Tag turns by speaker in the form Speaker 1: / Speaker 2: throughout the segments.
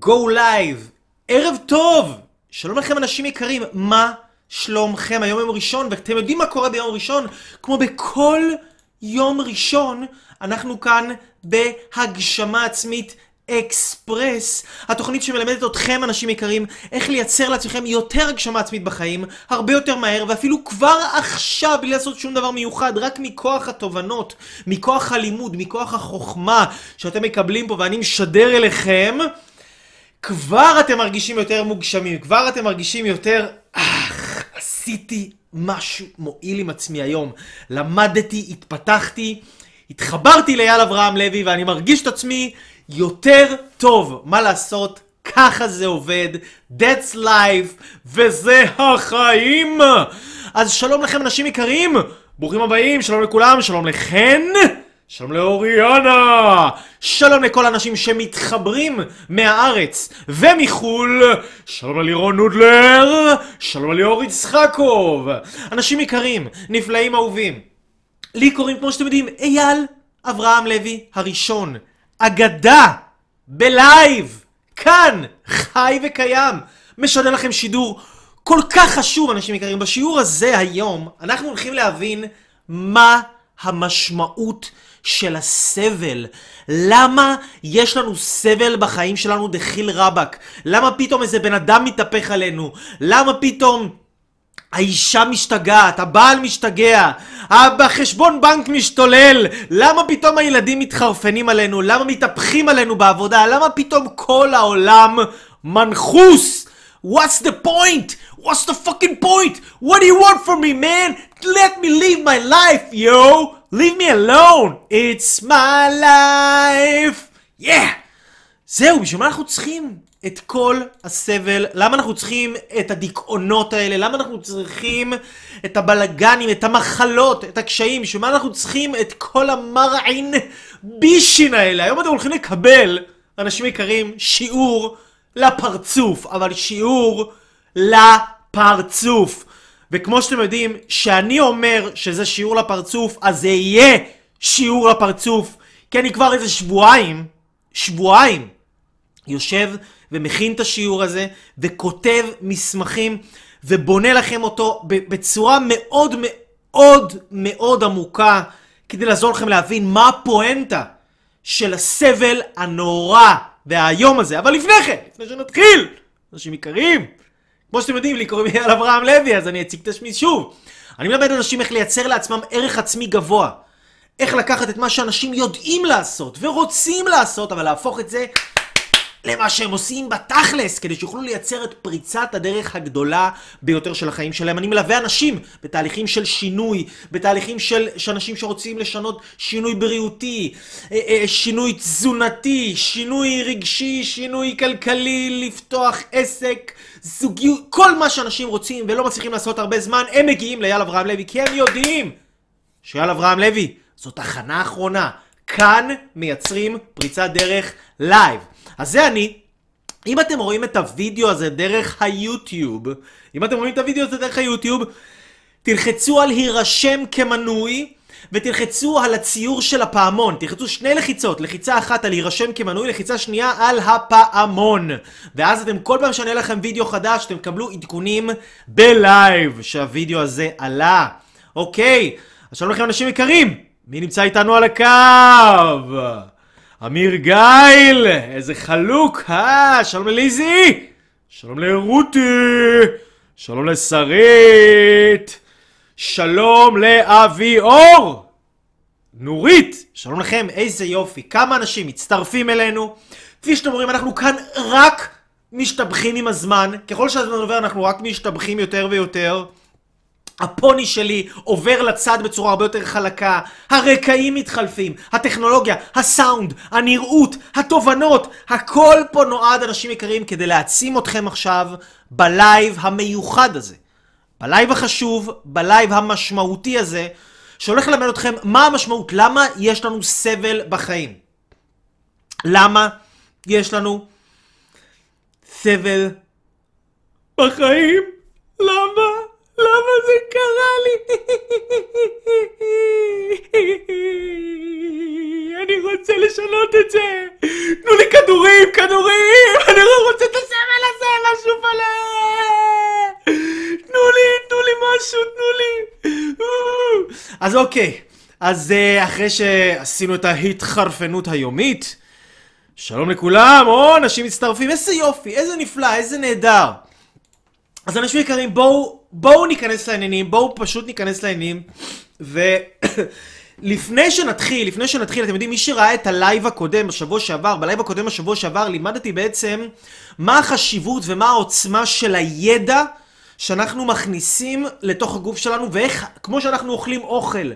Speaker 1: Go Live. ערב טוב! שלום לכם אנשים יקרים, מה שלומכם? היום יום ראשון, ואתם יודעים מה קורה ביום ראשון? כמו בכל יום ראשון, אנחנו כאן בהגשמה עצמית אקספרס, התוכנית שמלמדת אתכם אנשים יקרים איך לייצר לעצמכם יותר הגשמה עצמית בחיים, הרבה יותר מהר ואפילו כבר עכשיו בלי לעשות שום דבר מיוחד, רק מכוח התובנות, מכוח הלימוד, מכוח החוכמה שאתם מקבלים פה ואני משדר אליכם, כבר אתם מרגישים יותר מוגשמים, כבר אתם מרגישים יותר, אך, עשיתי משהו מועיל עם עצמי היום, למדתי, התפתחתי, התחברתי לאייל אברהם לוי ואני מרגיש את עצמי יותר טוב. מה לעשות? ככה זה עובד, that's life, וזה החיים! אז שלום לכם אנשים יקרים, ברוכים הבאים, שלום לכולם, שלום לחן, שלום לאוריאנה, שלום לכל האנשים שמתחברים מהארץ ומחו"ל, שלום ללירון נודלר, שלום לליאור יצחקוב, אנשים יקרים, נפלאים אהובים. לי קוראים, כמו שאתם יודעים, אייל אברהם לוי הראשון. אגדה! בלייב! כאן! חי וקיים! משדר לכם שידור כל כך חשוב, אנשים יקרים. בשיעור הזה היום, אנחנו הולכים להבין מה המשמעות של הסבל. למה יש לנו סבל בחיים שלנו דחיל רבאק? למה פתאום איזה בן אדם מתהפך עלינו? למה פתאום... האישה משתגעת, הבעל משתגע, החשבון בנק משתולל, למה פתאום הילדים מתחרפנים עלינו, למה מתהפכים עלינו בעבודה, למה פתאום כל העולם מנחוס? What's the point? What's the fucking point? What do you want from me, man? Let me live my life, yo! Leave me alone! It's my life! Yeah! זהו, בשביל מה אנחנו צריכים את כל הסבל? למה אנחנו צריכים את הדיכאונות האלה? למה אנחנו צריכים את הבלגנים, את המחלות, את הקשיים? בשביל מה אנחנו צריכים את כל המרעין בישין האלה? היום אתם הולכים לקבל, אנשים יקרים, שיעור לפרצוף, אבל שיעור לפרצוף. וכמו שאתם יודעים, שאני אומר שזה שיעור לפרצוף, אז זה יהיה שיעור לפרצוף. כי אני כבר איזה שבועיים, שבועיים, יושב ומכין את השיעור הזה, וכותב מסמכים, ובונה לכם אותו בצורה מאוד מאוד מאוד עמוקה, כדי לעזור לכם להבין מה הפואנטה של הסבל הנורא והאיום הזה. אבל לפני כן, לפני שנתחיל, אנשים יקרים, כמו שאתם יודעים, לי קוראים אייל אברהם לוי, אז אני אציג את עצמי שוב. אני מלמד אנשים איך לייצר לעצמם ערך עצמי גבוה. איך לקחת את מה שאנשים יודעים לעשות ורוצים לעשות, אבל להפוך את זה למה שהם עושים בתכלס, כדי שיוכלו לייצר את פריצת הדרך הגדולה ביותר של החיים שלהם. אני מלווה אנשים בתהליכים של שינוי, בתהליכים של, אנשים שרוצים לשנות שינוי בריאותי, אה, אה, שינוי תזונתי, שינוי רגשי, שינוי כלכלי, לפתוח עסק, זוגיות, כל מה שאנשים רוצים ולא מצליחים לעשות הרבה זמן, הם מגיעים לאייל אברהם לוי, כי הם יודעים שאייל אברהם לוי זאת תחנה אחרונה. כאן מייצרים פריצת דרך לייב. אז זה אני. אם אתם רואים את הוידאו הזה דרך היוטיוב, אם אתם רואים את הוידאו הזה דרך היוטיוב, תלחצו על הירשם כמנוי, ותלחצו על הציור של הפעמון. תלחצו שני לחיצות, לחיצה אחת על הירשם כמנוי, לחיצה שנייה על הפעמון. ואז אתם, כל פעם שאני אעלה לכם וידאו חדש, אתם תקבלו עדכונים בלייב שהוידאו הזה עלה. אוקיי, אז שלום לכם אנשים יקרים, מי נמצא איתנו על הקו? אמיר גייל, איזה חלוק, אה, שלום לליזי, שלום לרותי, שלום לשרית, שלום לאבי אור, נורית, שלום לכם, איזה יופי, כמה אנשים מצטרפים אלינו, כפי שאתם רואים, אנחנו כאן רק משתבחים עם הזמן, ככל שהזמן עובר אנחנו רק משתבחים יותר ויותר. הפוני שלי עובר לצד בצורה הרבה יותר חלקה, הרקעים מתחלפים, הטכנולוגיה, הסאונד, הנראות, התובנות, הכל פה נועד, אנשים יקרים, כדי להעצים אתכם עכשיו בלייב המיוחד הזה. בלייב החשוב, בלייב המשמעותי הזה, שהולך ללמד אתכם מה המשמעות, למה יש לנו סבל בחיים. למה יש לנו סבל בחיים? למה? למה זה קרה לי? אני רוצה לשנות את זה! תנו לי כדורים, כדורים! אני לא רוצה את הסבל הזה, משהו מלא! תנו לי, תנו לי משהו, תנו לי! אז אוקיי, אז אה, אחרי שעשינו את ההתחרפנות היומית, שלום לכולם, או, אנשים מצטרפים, איזה יופי, איזה נפלא, איזה נהדר. אז אנשים יקרים, בואו בואו ניכנס לעניינים, בואו פשוט ניכנס לעניינים, ולפני שנתחיל, לפני שנתחיל, אתם יודעים, מי שראה את הלייב הקודם בשבוע שעבר, בלייב הקודם בשבוע שעבר לימדתי בעצם מה החשיבות ומה העוצמה של הידע שאנחנו מכניסים לתוך הגוף שלנו, ואיך, כמו שאנחנו אוכלים אוכל,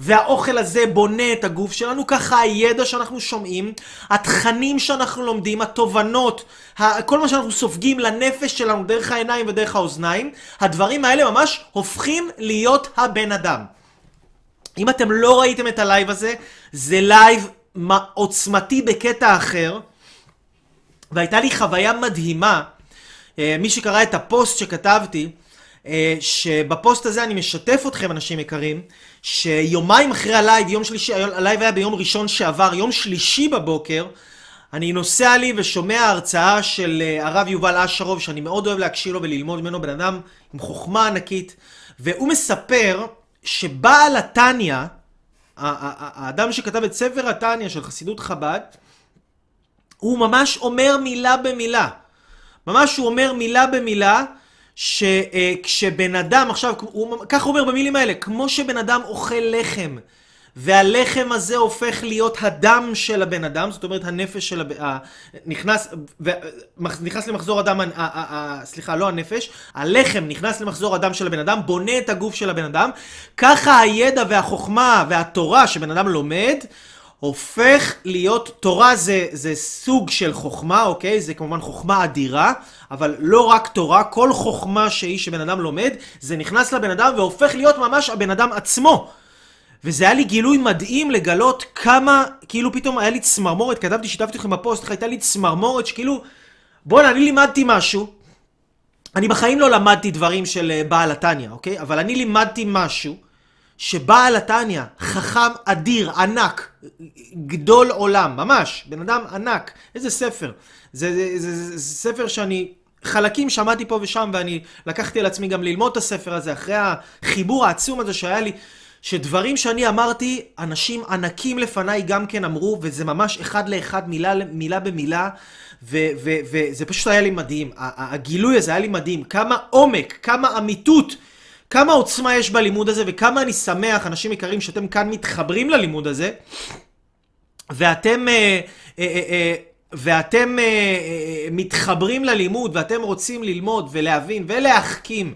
Speaker 1: והאוכל הזה בונה את הגוף שלנו, ככה הידע שאנחנו שומעים, התכנים שאנחנו לומדים, התובנות, כל מה שאנחנו סופגים לנפש שלנו דרך העיניים ודרך האוזניים, הדברים האלה ממש הופכים להיות הבן אדם. אם אתם לא ראיתם את הלייב הזה, זה לייב עוצמתי בקטע אחר, והייתה לי חוויה מדהימה. אה, מי שקרא את הפוסט שכתבתי, שבפוסט הזה אני משתף אתכם, אנשים יקרים, שיומיים אחרי הלייב, יום שלישי, הלייב היה ביום ראשון שעבר, יום שלישי בבוקר, אני נוסע לי ושומע הרצאה של אה, הרב יובל אשרוב, שאני מאוד אוהב להקשיב לו וללמוד ממנו, בן אדם עם חוכמה ענקית, והוא מספר שבעל התניא, האדם שכתב את ספר התניא של חסידות חב"ד, הוא ממש אומר מילה במילה. ממש הוא אומר מילה במילה, שכשבן אדם, עכשיו, הוא, ככה הוא אומר במילים האלה, כמו שבן אדם אוכל לחם, והלחם הזה הופך להיות הדם של הבן אדם, זאת אומרת הנפש של הבן... נכנס, ו, נכנס למחזור הדם, ה, ה, ה, סליחה, לא הנפש, הלחם נכנס למחזור הדם של הבן אדם, בונה את הגוף של הבן אדם, ככה הידע והחוכמה והתורה שבן אדם לומד, הופך להיות, תורה זה, זה סוג של חוכמה, אוקיי? זה כמובן חוכמה אדירה, אבל לא רק תורה, כל חוכמה שהיא שבן אדם לומד, זה נכנס לבן אדם והופך להיות ממש הבן אדם עצמו. וזה היה לי גילוי מדהים לגלות כמה, כאילו פתאום היה לי צמרמורת, כתבתי, שיתפתי אתכם בפוסט, הייתה לי צמרמורת שכאילו, בואנה, אני לימדתי משהו. אני בחיים לא למדתי דברים של אה, בעל התניא, אוקיי? אבל אני לימדתי משהו. שבעל התניא, חכם אדיר, ענק, גדול עולם, ממש, בן אדם ענק, איזה ספר. זה, זה, זה, זה, זה ספר שאני, חלקים שמעתי פה ושם, ואני לקחתי על עצמי גם ללמוד את הספר הזה, אחרי החיבור העצום הזה שהיה לי, שדברים שאני אמרתי, אנשים ענקים לפניי גם כן אמרו, וזה ממש אחד לאחד, מילה, מילה במילה, וזה פשוט היה לי מדהים. הגילוי הזה היה לי מדהים. כמה עומק, כמה אמיתות. כמה עוצמה יש בלימוד הזה, וכמה אני שמח, אנשים יקרים, שאתם כאן מתחברים ללימוד הזה, ואתם... אה, אה, אה, ואתם מתחברים ללימוד, ואתם רוצים ללמוד ולהבין ולהחכים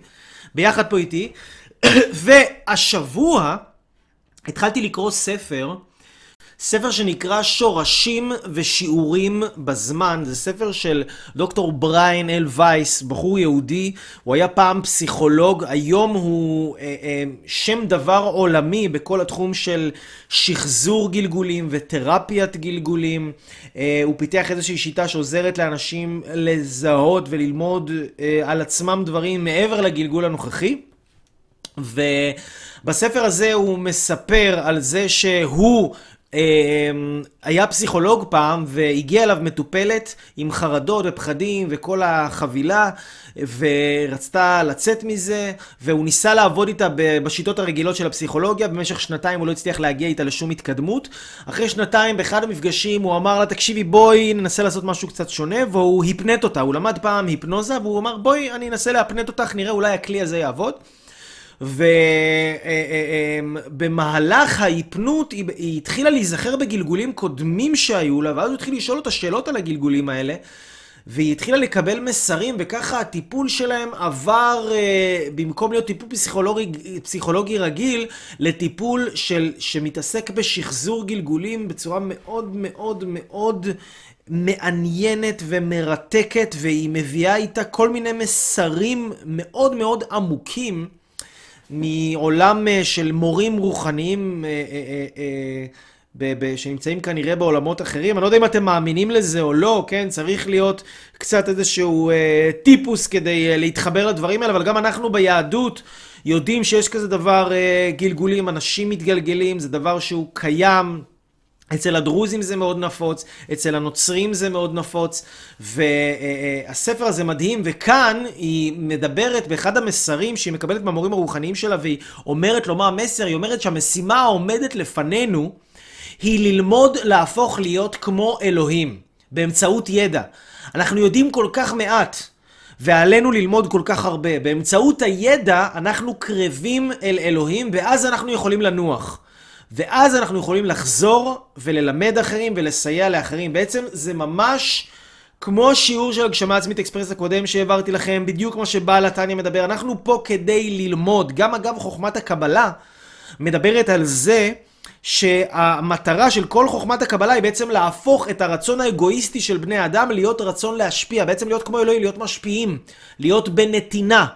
Speaker 1: ביחד פה איתי. והשבוע התחלתי לקרוא ספר ספר שנקרא שורשים ושיעורים בזמן, זה ספר של דוקטור בריין אל וייס, בחור יהודי, הוא היה פעם פסיכולוג, היום הוא אה, אה, שם דבר עולמי בכל התחום של שחזור גלגולים ותרפיית גלגולים. אה, הוא פיתח איזושהי שיטה שעוזרת לאנשים לזהות וללמוד אה, על עצמם דברים מעבר לגלגול הנוכחי. ובספר הזה הוא מספר על זה שהוא היה פסיכולוג פעם, והגיעה אליו מטופלת עם חרדות ופחדים וכל החבילה, ורצתה לצאת מזה, והוא ניסה לעבוד איתה בשיטות הרגילות של הפסיכולוגיה, במשך שנתיים הוא לא הצליח להגיע איתה לשום התקדמות. אחרי שנתיים, באחד המפגשים, הוא אמר לה, תקשיבי, בואי ננסה לעשות משהו קצת שונה, והוא הפנט אותה. הוא למד פעם היפנוזה, והוא אמר, בואי, אני אנסה להפנט אותך, נראה אולי הכלי הזה יעבוד. ובמהלך ההיפנות היא, היא התחילה להיזכר בגלגולים קודמים שהיו לה, ואז הוא התחיל לשאול אותה שאלות על הגלגולים האלה, והיא התחילה לקבל מסרים, וככה הטיפול שלהם עבר, אה, במקום להיות טיפול פסיכולוגי, פסיכולוגי רגיל, לטיפול של, שמתעסק בשחזור גלגולים בצורה מאוד מאוד מאוד מעניינת ומרתקת, והיא מביאה איתה כל מיני מסרים מאוד מאוד עמוקים. מעולם אה, של מורים רוחניים אה, אה, שנמצאים כנראה בעולמות אחרים. אני לא יודע אם אתם מאמינים לזה או לא, כן? צריך להיות קצת איזשהו טיפוס כדי להתחבר לדברים האלה, אבל גם אנחנו ביהדות יודעים שיש כזה דבר גלגולים, אנשים מתגלגלים, זה דבר שהוא קיים. אצל הדרוזים זה מאוד נפוץ, אצל הנוצרים זה מאוד נפוץ, והספר הזה מדהים, וכאן היא מדברת באחד המסרים שהיא מקבלת מהמורים הרוחניים שלה, והיא אומרת לו מה המסר, היא אומרת שהמשימה העומדת לפנינו היא ללמוד להפוך להיות כמו אלוהים, באמצעות ידע. אנחנו יודעים כל כך מעט, ועלינו ללמוד כל כך הרבה. באמצעות הידע אנחנו קרבים אל אלוהים, ואז אנחנו יכולים לנוח. ואז אנחנו יכולים לחזור וללמד אחרים ולסייע לאחרים. בעצם זה ממש כמו השיעור של הגשמה עצמית אקספרס הקודם שהעברתי לכם, בדיוק כמו שבעל התניא מדבר. אנחנו פה כדי ללמוד. גם אגב חוכמת הקבלה מדברת על זה שהמטרה של כל חוכמת הקבלה היא בעצם להפוך את הרצון האגואיסטי של בני אדם להיות רצון להשפיע, בעצם להיות כמו אלוהים, להיות משפיעים, להיות בנתינה.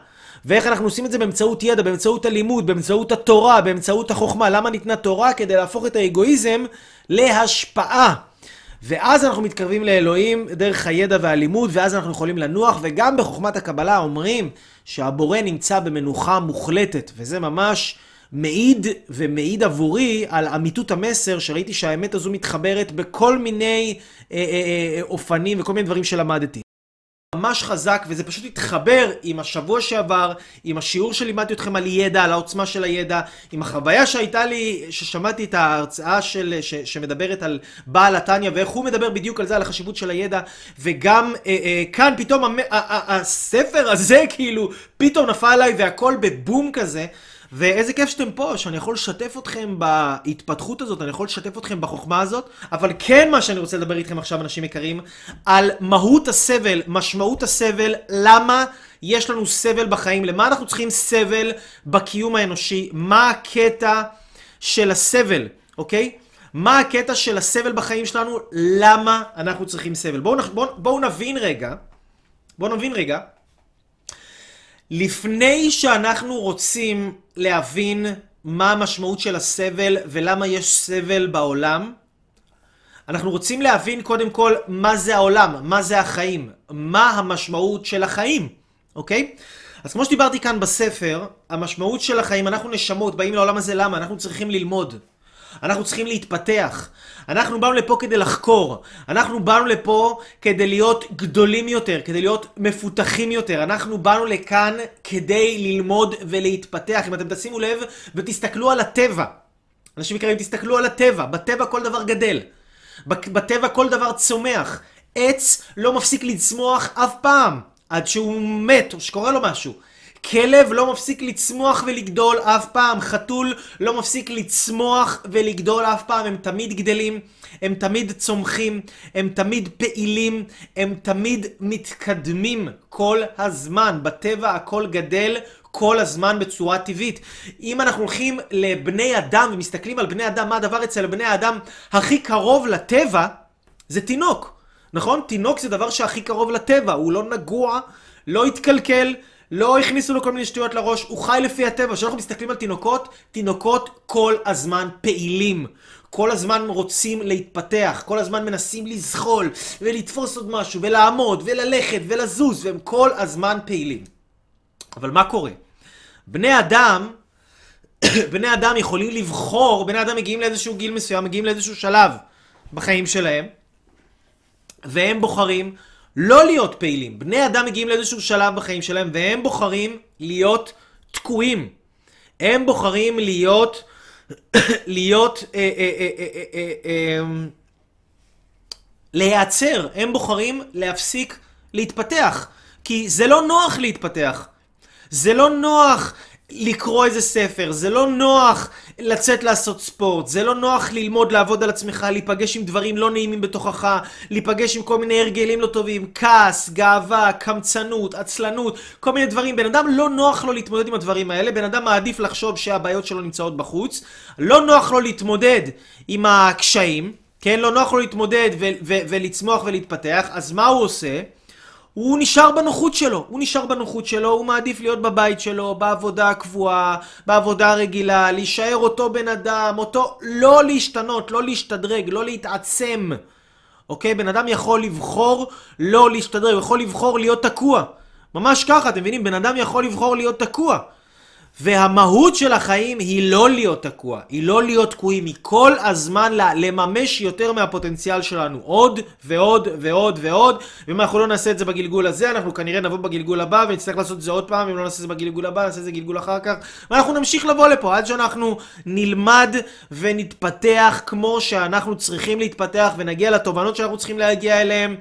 Speaker 1: ואיך אנחנו עושים את זה באמצעות ידע, באמצעות הלימוד, באמצעות התורה, באמצעות החוכמה. למה ניתנה תורה? כדי להפוך את האגואיזם להשפעה. ואז אנחנו מתקרבים לאלוהים דרך הידע והלימוד, ואז אנחנו יכולים לנוח, וגם בחוכמת הקבלה אומרים שהבורא נמצא במנוחה מוחלטת, וזה ממש מעיד ומעיד עבורי על אמיתות המסר, שראיתי שהאמת הזו מתחברת בכל מיני אה, אה, אה, אופנים וכל מיני דברים שלמדתי. ממש חזק, וזה פשוט התחבר עם השבוע שעבר, עם השיעור שלימדתי אתכם על ידע, על העוצמה של הידע, עם החוויה שהייתה לי, ששמעתי את ההרצאה של, ש, שמדברת על בעל התניא, ואיך הוא מדבר בדיוק על זה, על החשיבות של הידע, וגם אה, אה, כאן פתאום המ, ה, ה, הספר הזה, כאילו, פתאום נפל עליי והכל בבום כזה. ואיזה כיף שאתם פה, שאני יכול לשתף אתכם בהתפתחות הזאת, אני יכול לשתף אתכם בחוכמה הזאת, אבל כן מה שאני רוצה לדבר איתכם עכשיו, אנשים יקרים, על מהות הסבל, משמעות הסבל, למה יש לנו סבל בחיים, למה אנחנו צריכים סבל בקיום האנושי, מה הקטע של הסבל, אוקיי? מה הקטע של הסבל בחיים שלנו, למה אנחנו צריכים סבל. בואו בוא, בוא נבין רגע, בואו נבין רגע, לפני שאנחנו רוצים להבין מה המשמעות של הסבל ולמה יש סבל בעולם, אנחנו רוצים להבין קודם כל מה זה העולם, מה זה החיים, מה המשמעות של החיים, אוקיי? אז כמו שדיברתי כאן בספר, המשמעות של החיים, אנחנו נשמות, באים לעולם הזה למה? אנחנו צריכים ללמוד. אנחנו צריכים להתפתח. אנחנו באנו לפה כדי לחקור. אנחנו באנו לפה כדי להיות גדולים יותר, כדי להיות מפותחים יותר. אנחנו באנו לכאן כדי ללמוד ולהתפתח. אם אתם תשימו לב ותסתכלו על הטבע. אנשים יקרים, תסתכלו על הטבע. בטבע כל דבר גדל. בטבע כל דבר צומח. עץ לא מפסיק לצמוח אף פעם. עד שהוא מת, או שקורה לו משהו. כלב לא מפסיק לצמוח ולגדול אף פעם, חתול לא מפסיק לצמוח ולגדול אף פעם, הם תמיד גדלים, הם תמיד צומחים, הם תמיד פעילים, הם תמיד מתקדמים כל הזמן. בטבע הכל גדל כל הזמן בצורה טבעית. אם אנחנו הולכים לבני אדם ומסתכלים על בני אדם, מה הדבר אצל בני האדם הכי קרוב לטבע? זה תינוק. נכון? תינוק זה דבר שהכי קרוב לטבע, הוא לא נגוע, לא התקלקל, לא הכניסו לו כל מיני שטויות לראש, הוא חי לפי הטבע. כשאנחנו מסתכלים על תינוקות, תינוקות כל הזמן פעילים. כל הזמן רוצים להתפתח, כל הזמן מנסים לזחול, ולתפוס עוד משהו, ולעמוד, וללכת, ולזוז, והם כל הזמן פעילים. אבל מה קורה? בני אדם, בני אדם יכולים לבחור, בני אדם מגיעים לאיזשהו גיל מסוים, מגיעים לאיזשהו שלב בחיים שלהם, והם בוחרים לא להיות פעילים. בני אדם מגיעים לאיזשהו שלב בחיים שלהם והם בוחרים להיות תקועים. הם בוחרים להיות, להיות, אה, אה, אה, להיעצר. הם בוחרים להפסיק להתפתח. כי זה לא נוח להתפתח. זה לא נוח לקרוא איזה ספר, זה לא נוח לצאת לעשות ספורט, זה לא נוח ללמוד לעבוד על עצמך, להיפגש עם דברים לא נעימים בתוכך, להיפגש עם כל מיני הרגלים לא טובים, כעס, גאווה, קמצנות, עצלנות, כל מיני דברים. בן אדם לא נוח לו להתמודד עם הדברים האלה, בן אדם מעדיף לחשוב שהבעיות שלו נמצאות בחוץ, לא נוח לו להתמודד עם הקשיים, כן? לא נוח לו להתמודד ולצמוח ולהתפתח, אז מה הוא עושה? הוא נשאר בנוחות שלו, הוא נשאר בנוחות שלו, הוא מעדיף להיות בבית שלו, בעבודה הקבועה, בעבודה הרגילה, להישאר אותו בן אדם, אותו... לא להשתנות, לא להשתדרג, לא להתעצם. אוקיי? בן אדם יכול לבחור לא להשתדרג, הוא יכול לבחור להיות תקוע. ממש ככה, אתם מבינים? בן אדם יכול לבחור להיות תקוע. והמהות של החיים היא לא להיות תקוע, היא לא להיות תקועים, היא כל הזמן לממש יותר מהפוטנציאל שלנו, עוד ועוד ועוד ועוד, ואם אנחנו לא נעשה את זה בגלגול הזה, אנחנו כנראה נבוא בגלגול הבא ונצטרך לעשות את זה עוד פעם, אם לא נעשה את זה בגלגול הבא, נעשה את זה גלגול אחר כך, ואנחנו נמשיך לבוא לפה עד שאנחנו נלמד ונתפתח כמו שאנחנו צריכים להתפתח ונגיע לתובנות שאנחנו צריכים להגיע אליהן.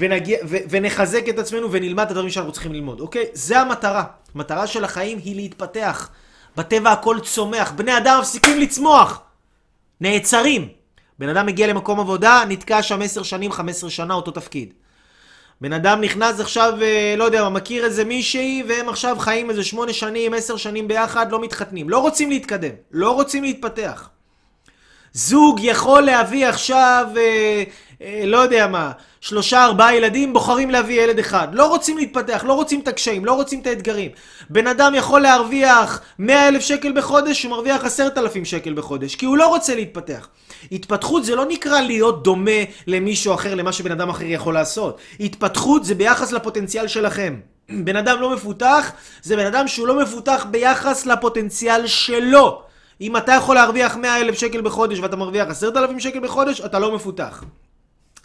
Speaker 1: ונגיע, ו, ונחזק את עצמנו ונלמד את הדברים שאנחנו צריכים ללמוד, אוקיי? זה המטרה. המטרה של החיים היא להתפתח. בטבע הכל צומח. בני אדם מפסיקים לצמוח. נעצרים. בן אדם מגיע למקום עבודה, נתקע שם 10 שנים, 15 שנה, אותו תפקיד. בן אדם נכנס עכשיו, אה, לא יודע מכיר איזה מישהי, והם עכשיו חיים איזה 8 שנים, 10 שנים ביחד, לא מתחתנים. לא רוצים להתקדם, לא רוצים להתפתח. זוג יכול להביא עכשיו, אה, לא יודע מה, שלושה ארבעה ילדים, בוחרים להביא ילד אחד. לא רוצים להתפתח, לא רוצים את הקשיים, לא רוצים את האתגרים. בן אדם יכול להרוויח 100 אלף שקל בחודש, הוא מרוויח 10,000 שקל בחודש, כי הוא לא רוצה להתפתח. התפתחות זה לא נקרא להיות דומה למישהו אחר, למה שבן אדם אחר יכול לעשות. התפתחות זה ביחס לפוטנציאל שלכם. בן אדם לא מפותח, זה בן אדם שהוא לא מפותח ביחס לפוטנציאל שלו. אם אתה יכול להרוויח 100 אלף שקל בחודש ואתה מרוויח 10,000 שקל בחודש, אתה לא מפותח.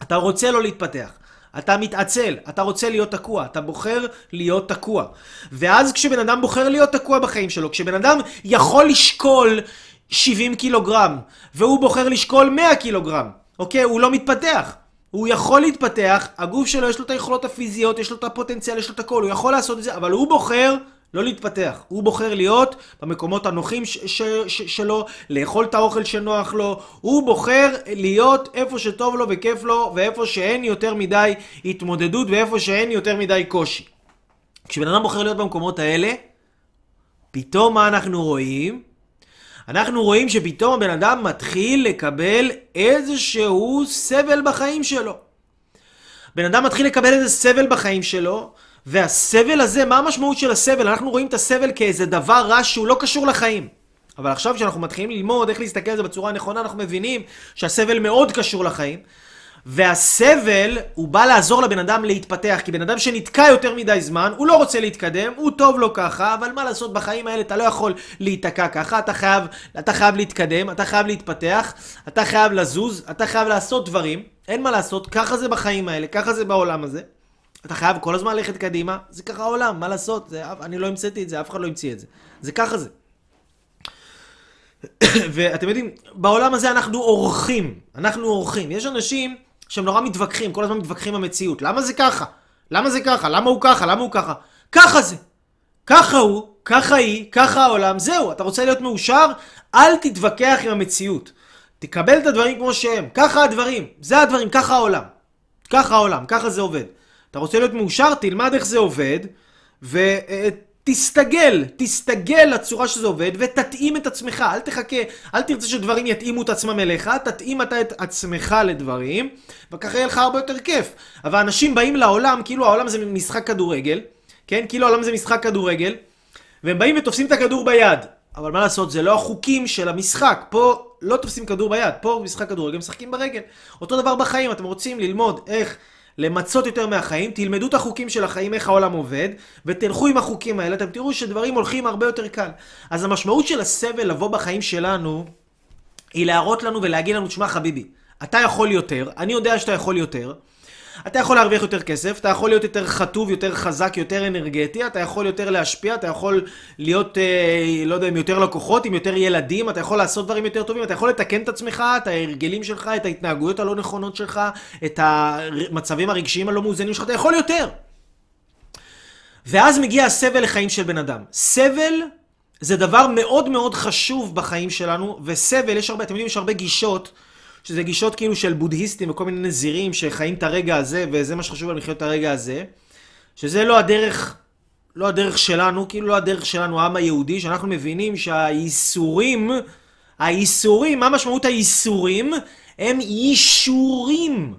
Speaker 1: אתה רוצה לא להתפתח. אתה מתעצל, אתה רוצה להיות תקוע, אתה בוחר להיות תקוע. ואז כשבן אדם בוחר להיות תקוע בחיים שלו, כשבן אדם יכול לשקול 70 קילוגרם, והוא בוחר לשקול 100 קילוגרם, אוקיי? הוא לא מתפתח. הוא יכול להתפתח, הגוף שלו יש לו את היכולות הפיזיות, יש לו את הפוטנציאל, יש לו את הכל, הוא יכול לעשות את זה, אבל הוא בוחר לא להתפתח. הוא בוחר להיות במקומות הנוחים ש- ש- ש- שלו, לאכול את האוכל שנוח לו. הוא בוחר להיות איפה שטוב לו וכיף לו, ואיפה שאין יותר מדי התמודדות, ואיפה שאין יותר מדי קושי. כשבן אדם בוחר להיות במקומות האלה, פתאום מה אנחנו רואים? אנחנו רואים שפתאום הבן אדם מתחיל לקבל איזשהו סבל בחיים שלו. בן אדם מתחיל לקבל איזה סבל בחיים שלו, והסבל הזה, מה המשמעות של הסבל? אנחנו רואים את הסבל כאיזה דבר רע שהוא לא קשור לחיים. אבל עכשיו כשאנחנו מתחילים ללמוד איך להסתכל על זה בצורה הנכונה, אנחנו מבינים שהסבל מאוד קשור לחיים. והסבל, הוא בא לעזור לבן אדם להתפתח, כי בן אדם שנתקע יותר מדי זמן, הוא לא רוצה להתקדם, הוא טוב לו ככה, אבל מה לעשות, בחיים האלה אתה לא יכול להיתקע ככה, אתה חייב, אתה חייב להתקדם, אתה חייב להתפתח, אתה חייב לזוז, אתה חייב לעשות דברים, אין מה לעשות, ככה זה בחיים האלה, ככה זה בעולם הזה. אתה חייב כל הזמן ללכת קדימה, זה ככה העולם, מה לעשות? זה, אני לא המצאתי את זה, אף אחד לא המציא את זה. זה ככה זה. ואתם יודעים, בעולם הזה אנחנו אורחים. אנחנו אורחים. יש אנשים שהם נורא מתווכחים, כל הזמן מתווכחים במציאות. למה זה ככה? למה זה ככה? למה הוא ככה? למה הוא ככה? ככה זה. ככה הוא, ככה היא, ככה העולם, זהו. אתה רוצה להיות מאושר? אל תתווכח עם המציאות. תקבל את הדברים כמו שהם. ככה הדברים. זה הדברים, ככה העולם. ככה העולם, ככה זה עובד. אתה רוצה להיות מאושר, תלמד איך זה עובד, ותסתגל, תסתגל לצורה שזה עובד, ותתאים את עצמך. אל תחכה, אל תרצה שדברים יתאימו את עצמם אליך, תתאים אתה את עצמך לדברים, וככה יהיה לך הרבה יותר כיף. אבל אנשים באים לעולם, כאילו העולם זה משחק כדורגל, כן? כאילו העולם זה משחק כדורגל, והם באים ותופסים את הכדור ביד. אבל מה לעשות, זה לא החוקים של המשחק. פה לא תופסים כדור ביד, פה משחק כדורגל משחקים ברגל. אותו דבר בחיים, אתם רוצים ללמוד איך... למצות יותר מהחיים, תלמדו את החוקים של החיים, איך העולם עובד, ותלכו עם החוקים האלה, אתם תראו שדברים הולכים הרבה יותר קל. אז המשמעות של הסבל לבוא בחיים שלנו, היא להראות לנו ולהגיד לנו, שמע חביבי, אתה יכול יותר, אני יודע שאתה יכול יותר, אתה יכול להרוויח יותר כסף, אתה יכול להיות יותר חטוב, יותר חזק, יותר אנרגטי, אתה יכול יותר להשפיע, אתה יכול להיות, אה, לא יודע, עם יותר לקוחות, עם יותר ילדים, אתה יכול לעשות דברים יותר טובים, אתה יכול לתקן את עצמך, את ההרגלים שלך, את ההתנהגויות הלא נכונות שלך, את המצבים הרגשיים הלא מאוזנים שלך, אתה יכול יותר. ואז מגיע הסבל לחיים של בן אדם. סבל זה דבר מאוד מאוד חשוב בחיים שלנו, וסבל, יש הרבה, אתם יודעים, יש הרבה גישות. שזה גישות כאילו של בודהיסטים וכל מיני נזירים שחיים את הרגע הזה, וזה מה שחשוב על לחיות את הרגע הזה, שזה לא הדרך, לא הדרך שלנו, כאילו לא הדרך שלנו, העם היהודי, שאנחנו מבינים שהייסורים, הייסורים, מה משמעות הייסורים? הם יישורים.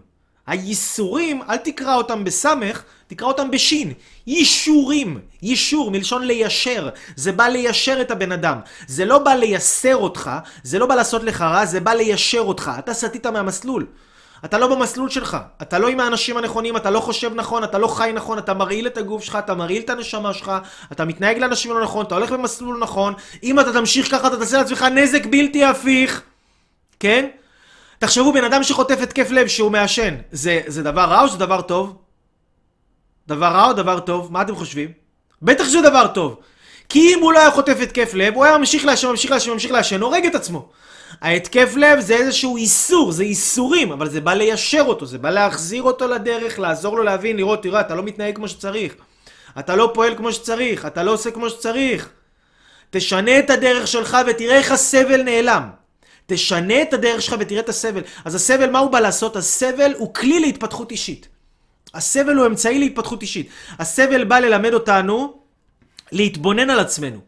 Speaker 1: הייסורים, אל תקרא אותם בסמך, תקרא אותם בשין. יישורים. יישור, מלשון ליישר. זה בא ליישר את הבן אדם. זה לא בא לייסר אותך, זה לא בא לעשות לך רע, זה בא ליישר אותך. אתה סטית מהמסלול. אתה לא במסלול שלך, אתה לא עם האנשים הנכונים, אתה לא חושב נכון, אתה לא חי נכון, אתה מרעיל את הגוף שלך, אתה מרעיל את הנשמה שלך, אתה מתנהג לאנשים לא נכון, אתה הולך במסלול נכון, אם אתה תמשיך ככה אתה תעשה לעצמך נזק בלתי הפיך, כן? תחשבו, בן אדם שחוטף התקף לב שהוא מעשן, זה, זה דבר רע או זה דבר טוב? דבר רע או דבר טוב? מה אתם חושבים? בטח שזה דבר טוב. כי אם הוא לא היה חוטף התקף לב, הוא היה ממשיך לעשן, ממשיך לעשן, ממשיך לעשן, הורג את עצמו. ההתקף לב זה איזשהו איסור, זה איסורים, אבל זה בא ליישר אותו, זה בא להחזיר אותו לדרך, לעזור לו להבין, לראות, תראה, אתה לא מתנהג כמו שצריך. אתה לא פועל כמו שצריך, אתה לא עושה כמו שצריך. תשנה את הדרך שלך ותראה איך הסבל נעלם. תשנה את הדרך שלך ותראה את הסבל. אז הסבל, מה הוא בא לעשות? הסבל הוא כלי להתפתחות אישית. הסבל הוא אמצעי להתפתחות אישית. הסבל בא ללמד אותנו להתבונן על עצמנו.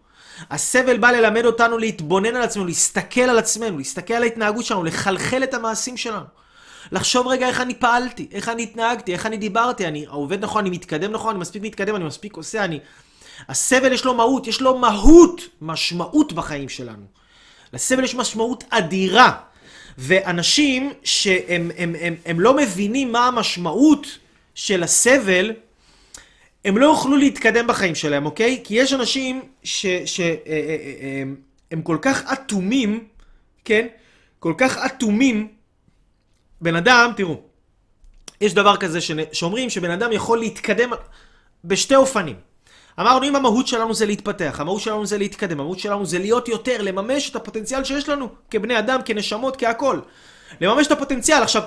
Speaker 1: הסבל בא ללמד אותנו להתבונן על עצמנו, להסתכל על עצמנו, להסתכל על ההתנהגות שלנו, לחלחל את המעשים שלנו. לחשוב רגע איך אני פעלתי, איך אני התנהגתי, איך אני דיברתי, אני עובד נכון, אני מתקדם נכון, אני מספיק מתקדם, אני מספיק עושה, אני... הסבל יש לו מהות, יש לו מהות, משמעות בחיים שלנו. לסבל יש משמעות אדירה. ואנשים שהם הם, הם, הם לא מבינים מה המשמעות של הסבל, הם לא יוכלו להתקדם בחיים שלהם, אוקיי? כי יש אנשים שהם אה, אה, אה, כל כך אטומים, כן? כל כך אטומים. בן אדם, תראו, יש דבר כזה שאומרים שבן אדם יכול להתקדם בשתי אופנים. אמרנו אם המהות שלנו זה להתפתח, המהות שלנו זה להתקדם, המהות שלנו זה להיות יותר, לממש את הפוטנציאל שיש לנו כבני אדם, כנשמות, כהכול. לממש את הפוטנציאל. עכשיו,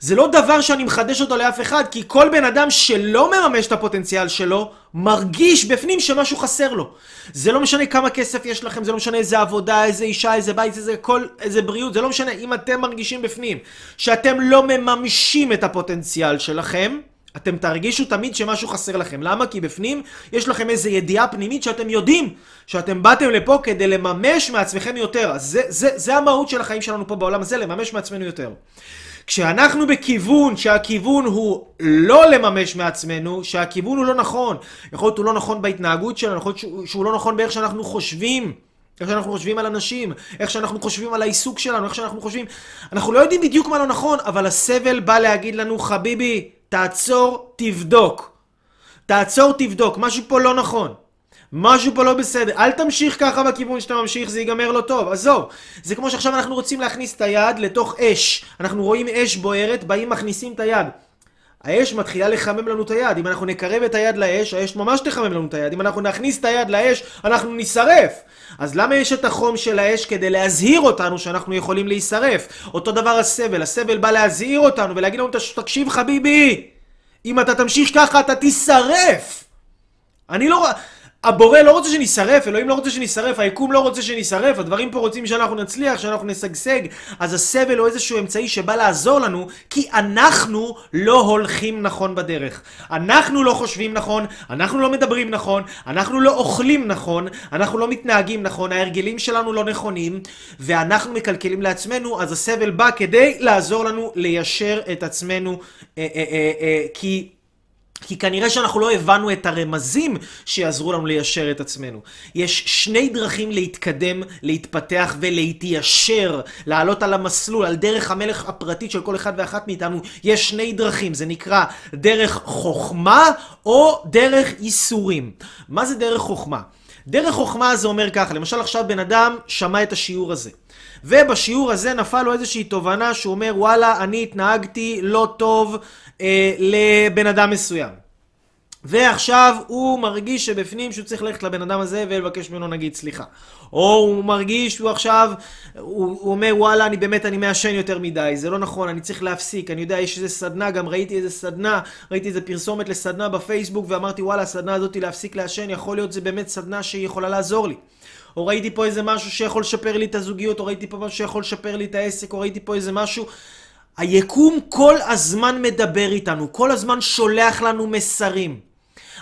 Speaker 1: זה לא דבר שאני מחדש אותו לאף אחד, כי כל בן אדם שלא מממש את הפוטנציאל שלו, מרגיש בפנים שמשהו חסר לו. זה לא משנה כמה כסף יש לכם, זה לא משנה איזה עבודה, איזה אישה, איזה בית, איזה כל, איזה בריאות, זה לא משנה אם אתם מרגישים בפנים שאתם לא מממשים את הפוטנציאל שלכם, אתם תרגישו תמיד שמשהו חסר לכם. למה? כי בפנים יש לכם איזו ידיעה פנימית שאתם יודעים שאתם באתם לפה כדי לממש מעצמכם יותר. אז זה, זה, זה המהות של החיים שלנו פה בעולם הזה, לממש מעצמנו יותר. כשאנחנו בכיוון שהכיוון הוא לא לממש מעצמנו, שהכיוון הוא לא נכון, יכול להיות הוא לא נכון בהתנהגות שלנו, יכול להיות שהוא, שהוא לא נכון באיך שאנחנו חושבים. איך שאנחנו חושבים על אנשים, איך שאנחנו חושבים על העיסוק שלנו, איך שאנחנו חושבים... אנחנו לא יודעים בדיוק מה לא נכון, אבל הסבל בא להגיד לנו, חביבי, תעצור, תבדוק. תעצור, תבדוק, משהו פה לא נכון. משהו פה לא בסדר. אל תמשיך ככה בכיוון שאתה ממשיך, זה ייגמר לא טוב. עזוב. זה כמו שעכשיו אנחנו רוצים להכניס את היד לתוך אש. אנחנו רואים אש בוערת, באים מכניסים את היד. האש מתחילה לחמם לנו את היד. אם אנחנו נקרב את היד לאש, האש ממש תחמם לנו את היד. אם אנחנו נכניס את היד לאש, אנחנו נשרף. אז למה יש את החום של האש? כדי להזהיר אותנו שאנחנו יכולים להישרף. אותו דבר הסבל. הסבל בא להזהיר אותנו ולהגיד לנו, תקשיב חביבי, אם אתה תמשיך ככה אתה תישרף. אני לא... הבורא לא רוצה שנשרף, אלוהים לא רוצה שנשרף, היקום לא רוצה שנשרף, הדברים פה רוצים שאנחנו נצליח, שאנחנו נשגשג, אז הסבל הוא איזשהו אמצעי שבא לעזור לנו, כי אנחנו לא הולכים נכון בדרך. אנחנו לא חושבים נכון, אנחנו לא מדברים נכון, אנחנו לא אוכלים נכון, אנחנו לא מתנהגים נכון, ההרגלים שלנו לא נכונים, ואנחנו מקלקלים לעצמנו, אז הסבל בא כדי לעזור לנו ליישר את עצמנו, אה, אה, אה, אה, כי... כי כנראה שאנחנו לא הבנו את הרמזים שיעזרו לנו ליישר את עצמנו. יש שני דרכים להתקדם, להתפתח ולהתיישר, לעלות על המסלול, על דרך המלך הפרטית של כל אחד ואחת מאיתנו. יש שני דרכים, זה נקרא דרך חוכמה או דרך ייסורים. מה זה דרך חוכמה? דרך חוכמה זה אומר ככה, למשל עכשיו בן אדם שמע את השיעור הזה. ובשיעור הזה נפל לו איזושהי תובנה שהוא אומר, וואלה, אני התנהגתי לא טוב אה, לבן אדם מסוים. ועכשיו הוא מרגיש שבפנים שהוא צריך ללכת לבן אדם הזה ולבקש ממנו נגיד סליחה. או הוא מרגיש שהוא עכשיו, הוא, הוא אומר וואלה אני באמת אני מעשן יותר מדי, זה לא נכון, אני צריך להפסיק, אני יודע יש איזה סדנה, גם ראיתי איזה סדנה, ראיתי איזה פרסומת לסדנה בפייסבוק ואמרתי וואלה הסדנה הזאת להפסיק לעשן, יכול להיות זה באמת סדנה שהיא יכולה לעזור לי. או ראיתי פה איזה משהו שיכול לשפר לי את הזוגיות, או ראיתי פה משהו שיכול לשפר לי את העסק, או ראיתי פה איזה משהו. היקום כל הזמן מדבר איתנו, כל הזמן שולח לנו מסרים.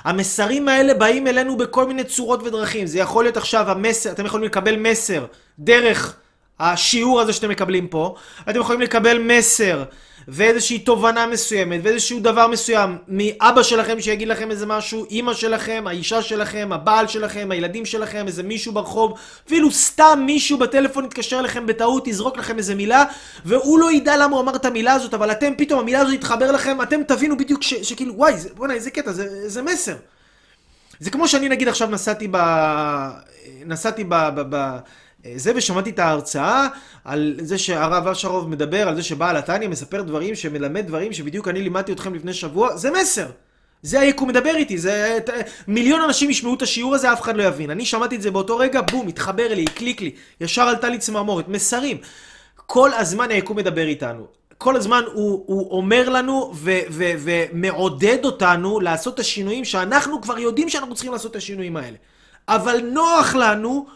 Speaker 1: המסרים האלה באים אלינו בכל מיני צורות ודרכים. זה יכול להיות עכשיו המסר, אתם יכולים לקבל מסר דרך השיעור הזה שאתם מקבלים פה, אתם יכולים לקבל מסר ואיזושהי תובנה מסוימת, ואיזשהו דבר מסוים, מאבא שלכם שיגיד לכם איזה משהו, אימא שלכם, האישה שלכם, הבעל שלכם, הילדים שלכם, איזה מישהו ברחוב, אפילו סתם מישהו בטלפון יתקשר אליכם בטעות, יזרוק לכם איזה מילה, והוא לא ידע למה הוא אמר את המילה הזאת, אבל אתם פתאום, המילה הזאת יתחבר לכם, אתם תבינו בדיוק ש, שכאילו, וואי, בוא'נה, איזה קטע, זה, זה מסר. זה כמו שאני נגיד עכשיו נסעתי ב... נסעתי ב... ב... ב... זה ושמעתי את ההרצאה על זה שהרב אשרוב מדבר על זה שבעל התניא מספר דברים שמלמד דברים שבדיוק אני לימדתי אתכם לפני שבוע, זה מסר. זה היקום מדבר איתי, זה... מיליון אנשים ישמעו את השיעור הזה, אף אחד לא יבין. אני שמעתי את זה באותו רגע, בום, התחבר לי, הקליק לי, ישר עלתה לי צמרמורת, מסרים. כל הזמן היקום מדבר איתנו. כל הזמן הוא, הוא אומר לנו ו, ו, ומעודד אותנו לעשות את השינויים שאנחנו כבר יודעים שאנחנו צריכים לעשות את השינויים האלה. אבל נוח לנו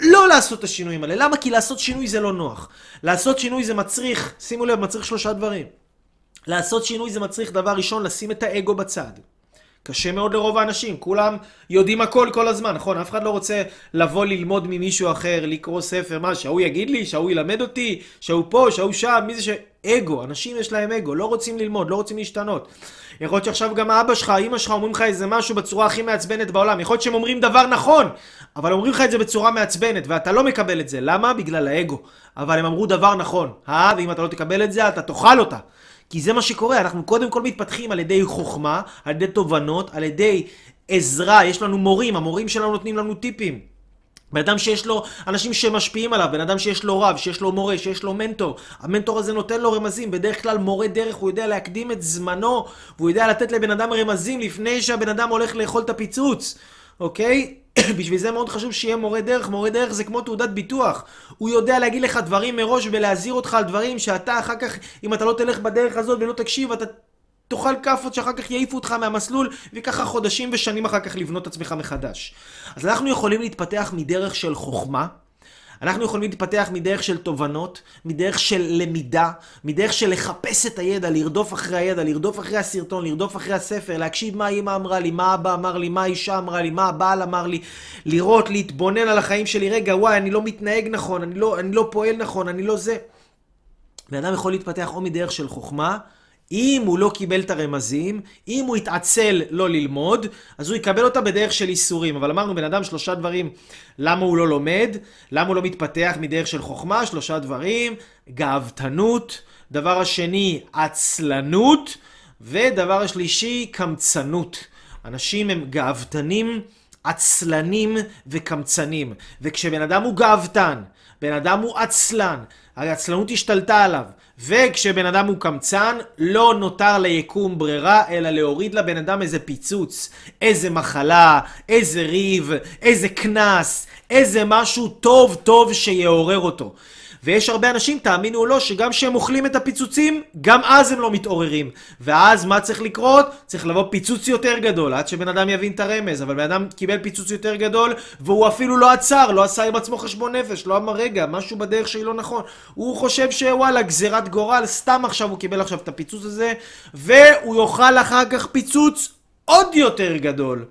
Speaker 1: לא לעשות את השינויים האלה. למה? כי לעשות שינוי זה לא נוח. לעשות שינוי זה מצריך, שימו לב, מצריך שלושה דברים. לעשות שינוי זה מצריך דבר ראשון, לשים את האגו בצד. קשה מאוד לרוב האנשים, כולם יודעים הכל כל הזמן, נכון? אף אחד לא רוצה לבוא ללמוד ממישהו אחר, לקרוא ספר, מה, שההוא יגיד לי, שההוא ילמד אותי, שההוא פה, שההוא שם, מי זה ש... אגו, אנשים יש להם אגו, לא רוצים ללמוד, לא רוצים להשתנות. יכול להיות שעכשיו גם האבא שלך, האמא שלך אומרים לך איזה משהו בצורה הכי מעצבנת בעולם. יכול להיות שהם אומרים דבר נכון, אבל אומרים לך את זה בצורה מעצבנת, ואתה לא מקבל את זה. למה? בגלל האגו. אבל הם אמרו דבר נכון. אה, ואם אתה לא תקבל את זה, אתה תאכל אותה. כי זה מה שקורה, אנחנו קודם כל מתפתחים על ידי חוכמה, על ידי תובנות, על ידי עזרה, יש לנו מורים, המורים שלנו נותנים לנו טיפים. בן אדם שיש לו אנשים שמשפיעים עליו, בן אדם שיש לו רב, שיש לו מורה, שיש לו מנטור. המנטור הזה נותן לו רמזים, בדרך כלל מורה דרך, הוא יודע להקדים את זמנו, והוא יודע לתת לבן אדם רמזים לפני שהבן אדם הולך לאכול את הפיצוץ, אוקיי? בשביל זה מאוד חשוב שיהיה מורה דרך. מורה דרך זה כמו תעודת ביטוח. הוא יודע להגיד לך דברים מראש ולהזהיר אותך על דברים שאתה אחר כך, אם אתה לא תלך בדרך הזאת ולא תקשיב, אתה תאכל כאפות שאחר כך יעיפו אותך מהמסלול, וככה חודשים ושנים אחר כך לבנות את עצמך מחדש. אז אנחנו יכולים להתפתח מדרך של חוכמה, אנחנו יכולים להתפתח מדרך של תובנות, מדרך של למידה, מדרך של לחפש את הידע, לרדוף אחרי הידע, לרדוף אחרי הסרטון, לרדוף אחרי הספר, להקשיב מה האמא אמרה לי, מה אבא אמר לי, מה האישה אמרה לי, מה הבעל אמר לי, לראות, להתבונן על החיים שלי, רגע, וואי, אני לא מתנהג נכון, אני לא, אני לא פועל נכון, אני לא זה. בן אדם יכול להתפתח או מדרך של חוכמה, אם הוא לא קיבל את הרמזים, אם הוא התעצל לא ללמוד, אז הוא יקבל אותה בדרך של איסורים. אבל אמרנו, בן אדם שלושה דברים, למה הוא לא לומד, למה הוא לא מתפתח מדרך של חוכמה, שלושה דברים, גאוותנות, דבר השני, עצלנות, ודבר השלישי, קמצנות. אנשים הם גאוותנים, עצלנים וקמצנים. וכשבן אדם הוא גאוותן, בן אדם הוא עצלן, העצלנות השתלטה עליו. וכשבן אדם הוא קמצן, לא נותר ליקום ברירה, אלא להוריד לבן אדם איזה פיצוץ, איזה מחלה, איזה ריב, איזה קנס, איזה משהו טוב טוב שיעורר אותו. ויש הרבה אנשים, תאמינו או לא, שגם כשהם אוכלים את הפיצוצים, גם אז הם לא מתעוררים. ואז מה צריך לקרות? צריך לבוא פיצוץ יותר גדול, עד שבן אדם יבין את הרמז. אבל בן אדם קיבל פיצוץ יותר גדול, והוא אפילו לא עצר, לא עשה עם עצמו חשבון נפש, לא אמר רגע, משהו בדרך שלי לא נכון. הוא חושב שוואלה, גזירת גורל, סתם עכשיו הוא קיבל עכשיו את הפיצוץ הזה, והוא יאכל אחר כך פיצוץ עוד יותר גדול.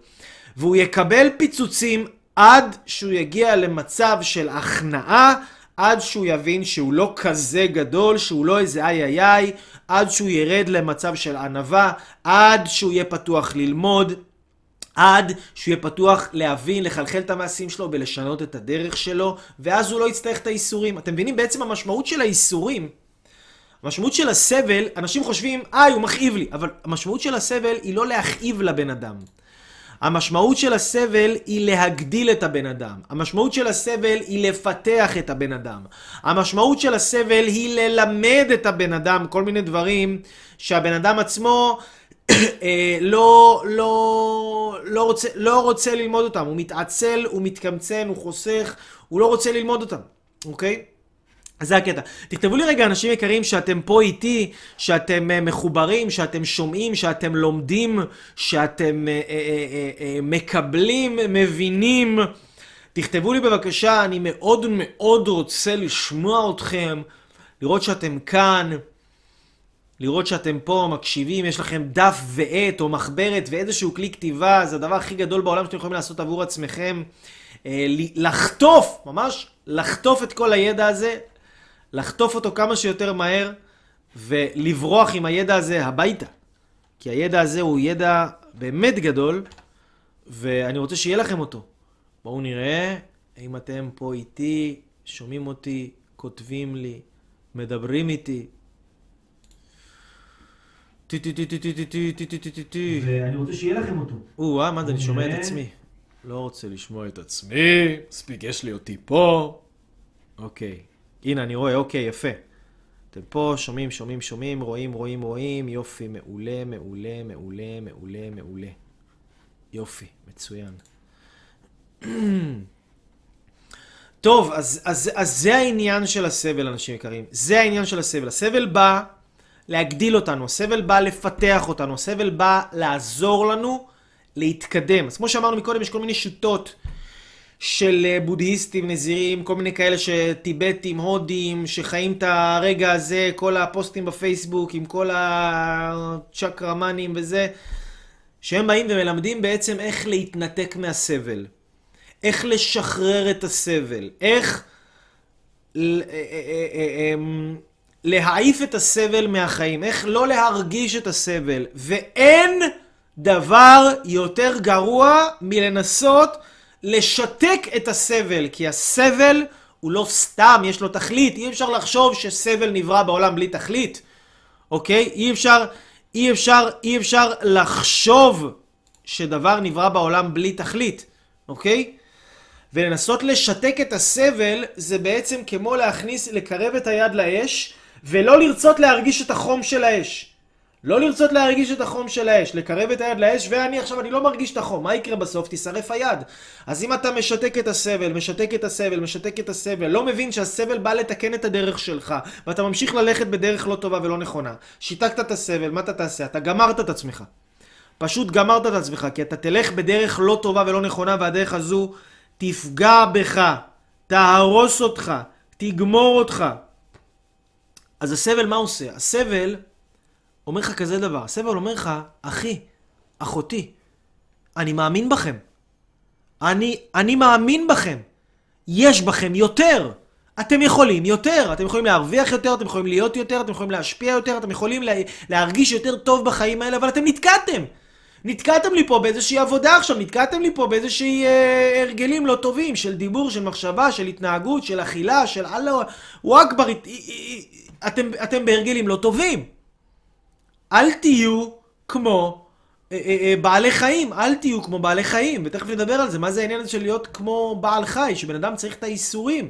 Speaker 1: והוא יקבל פיצוצים עד שהוא יגיע למצב של הכנעה. עד שהוא יבין שהוא לא כזה גדול, שהוא לא איזה איי איי איי, עד שהוא ירד למצב של ענווה, עד שהוא יהיה פתוח ללמוד, עד שהוא יהיה פתוח להבין, לחלחל את המעשים שלו ולשנות את הדרך שלו, ואז הוא לא יצטרך את האיסורים. אתם מבינים בעצם המשמעות של האיסורים, המשמעות של הסבל, אנשים חושבים, איי, הוא מכאיב לי, אבל המשמעות של הסבל היא לא להכאיב לבן אדם. המשמעות של הסבל היא להגדיל את הבן אדם. המשמעות של הסבל היא לפתח את הבן אדם. המשמעות של הסבל היא ללמד את הבן אדם כל מיני דברים שהבן אדם עצמו אה, לא, לא, לא, רוצה, לא רוצה ללמוד אותם. הוא מתעצל, הוא מתקמצן, הוא חוסך, הוא לא רוצה ללמוד אותם, אוקיי? זה הקטע. תכתבו לי רגע, אנשים יקרים, שאתם פה איתי, שאתם uh, מחוברים, שאתם שומעים, שאתם לומדים, שאתם uh, uh, uh, uh, מקבלים, מבינים. תכתבו לי בבקשה, אני מאוד מאוד רוצה לשמוע אתכם, לראות שאתם כאן, לראות שאתם פה, מקשיבים, יש לכם דף ועט או מחברת ואיזשהו כלי כתיבה, זה הדבר הכי גדול בעולם שאתם יכולים לעשות עבור עצמכם. Uh, לחטוף, ממש לחטוף את כל הידע הזה, לחטוף אותו כמה שיותר מהר ולברוח עם הידע הזה הביתה. כי הידע הזה הוא ידע באמת גדול, ואני רוצה שיהיה לכם אותו. בואו נראה האם אתם פה איתי, שומעים אותי, כותבים לי, מדברים איתי. טי טי טי טי טי טי טי טי טי טי טי טי
Speaker 2: ואני רוצה שיהיה לכם אותו.
Speaker 1: או-אה, מה זה, אני שומע את. עצמי. לא רוצה לשמוע את עצמי, מספיק, יש לי אותי פה. אוקיי. הנה, אני רואה, אוקיי, יפה. אתם פה, שומעים, שומעים, שומעים, רואים, רואים, רואים, יופי, מעולה, מעולה, מעולה, מעולה, מעולה. יופי, מצוין. טוב, אז, אז, אז זה העניין של הסבל, אנשים יקרים. זה העניין של הסבל. הסבל בא להגדיל אותנו, הסבל בא לפתח אותנו, הסבל בא לעזור לנו להתקדם. אז כמו שאמרנו מקודם, יש כל מיני שיטות של אה, בודהיסטים, נזירים, כל מיני כאלה שטיבטים, הודים, שחיים את הרגע הזה, כל הפוסטים בפייסבוק עם כל הצ'קרמנים וזה, שהם באים ומלמדים בעצם איך להתנתק מהסבל. איך לשחרר את הסבל, איך אה, אה, אמ, להעיף את הסבל מהחיים, איך לא להרגיש את הסבל. ואין דבר יותר גרוע מלנסות לשתק את הסבל, כי הסבל הוא לא סתם, יש לו תכלית. אי אפשר לחשוב שסבל נברא בעולם בלי תכלית, אוקיי? אי אפשר, אי אפשר, אי אפשר לחשוב שדבר נברא בעולם בלי תכלית, אוקיי? ולנסות לשתק את הסבל זה בעצם כמו להכניס, לקרב את היד לאש ולא לרצות להרגיש את החום של האש. לא לרצות להרגיש את החום של האש, לקרב את היד לאש ואני עכשיו, אני לא מרגיש את החום, מה יקרה בסוף? תישרף היד. אז אם אתה משתק את הסבל, משתק את הסבל, משתק את הסבל, לא מבין שהסבל בא לתקן את הדרך שלך, ואתה ממשיך ללכת בדרך לא טובה ולא נכונה. שיתקת את הסבל, מה אתה תעשה? אתה גמרת את עצמך. פשוט גמרת את עצמך, כי אתה תלך בדרך לא טובה ולא נכונה, והדרך הזו תפגע בך, תהרוס אותך, תגמור אותך. אז הסבל מה עושה? הסבל אומר לך כזה דבר, הסבל אומר לך, אחי, אחותי, אני מאמין בכם. אני, אני מאמין בכם. יש בכם יותר. אתם יכולים יותר, אתם יכולים להרוויח יותר, אתם יכולים להיות יותר, אתם יכולים להשפיע יותר, אתם יכולים לה, להרגיש יותר טוב בחיים האלה, אבל אתם נתקעתם. נתקעתם לי פה באיזושהי עבודה עכשיו, נתקעתם לי פה באיזושהי אה, הרגלים לא טובים של דיבור, של מחשבה, של התנהגות, של אכילה, של אללה וואכבר, אתם, אתם בהרגלים לא טובים. אל תהיו כמו אה, אה, אה, בעלי חיים, אל תהיו כמו בעלי חיים, ותכף נדבר על זה, מה זה העניין הזה של להיות כמו בעל חי, שבן אדם צריך את האיסורים.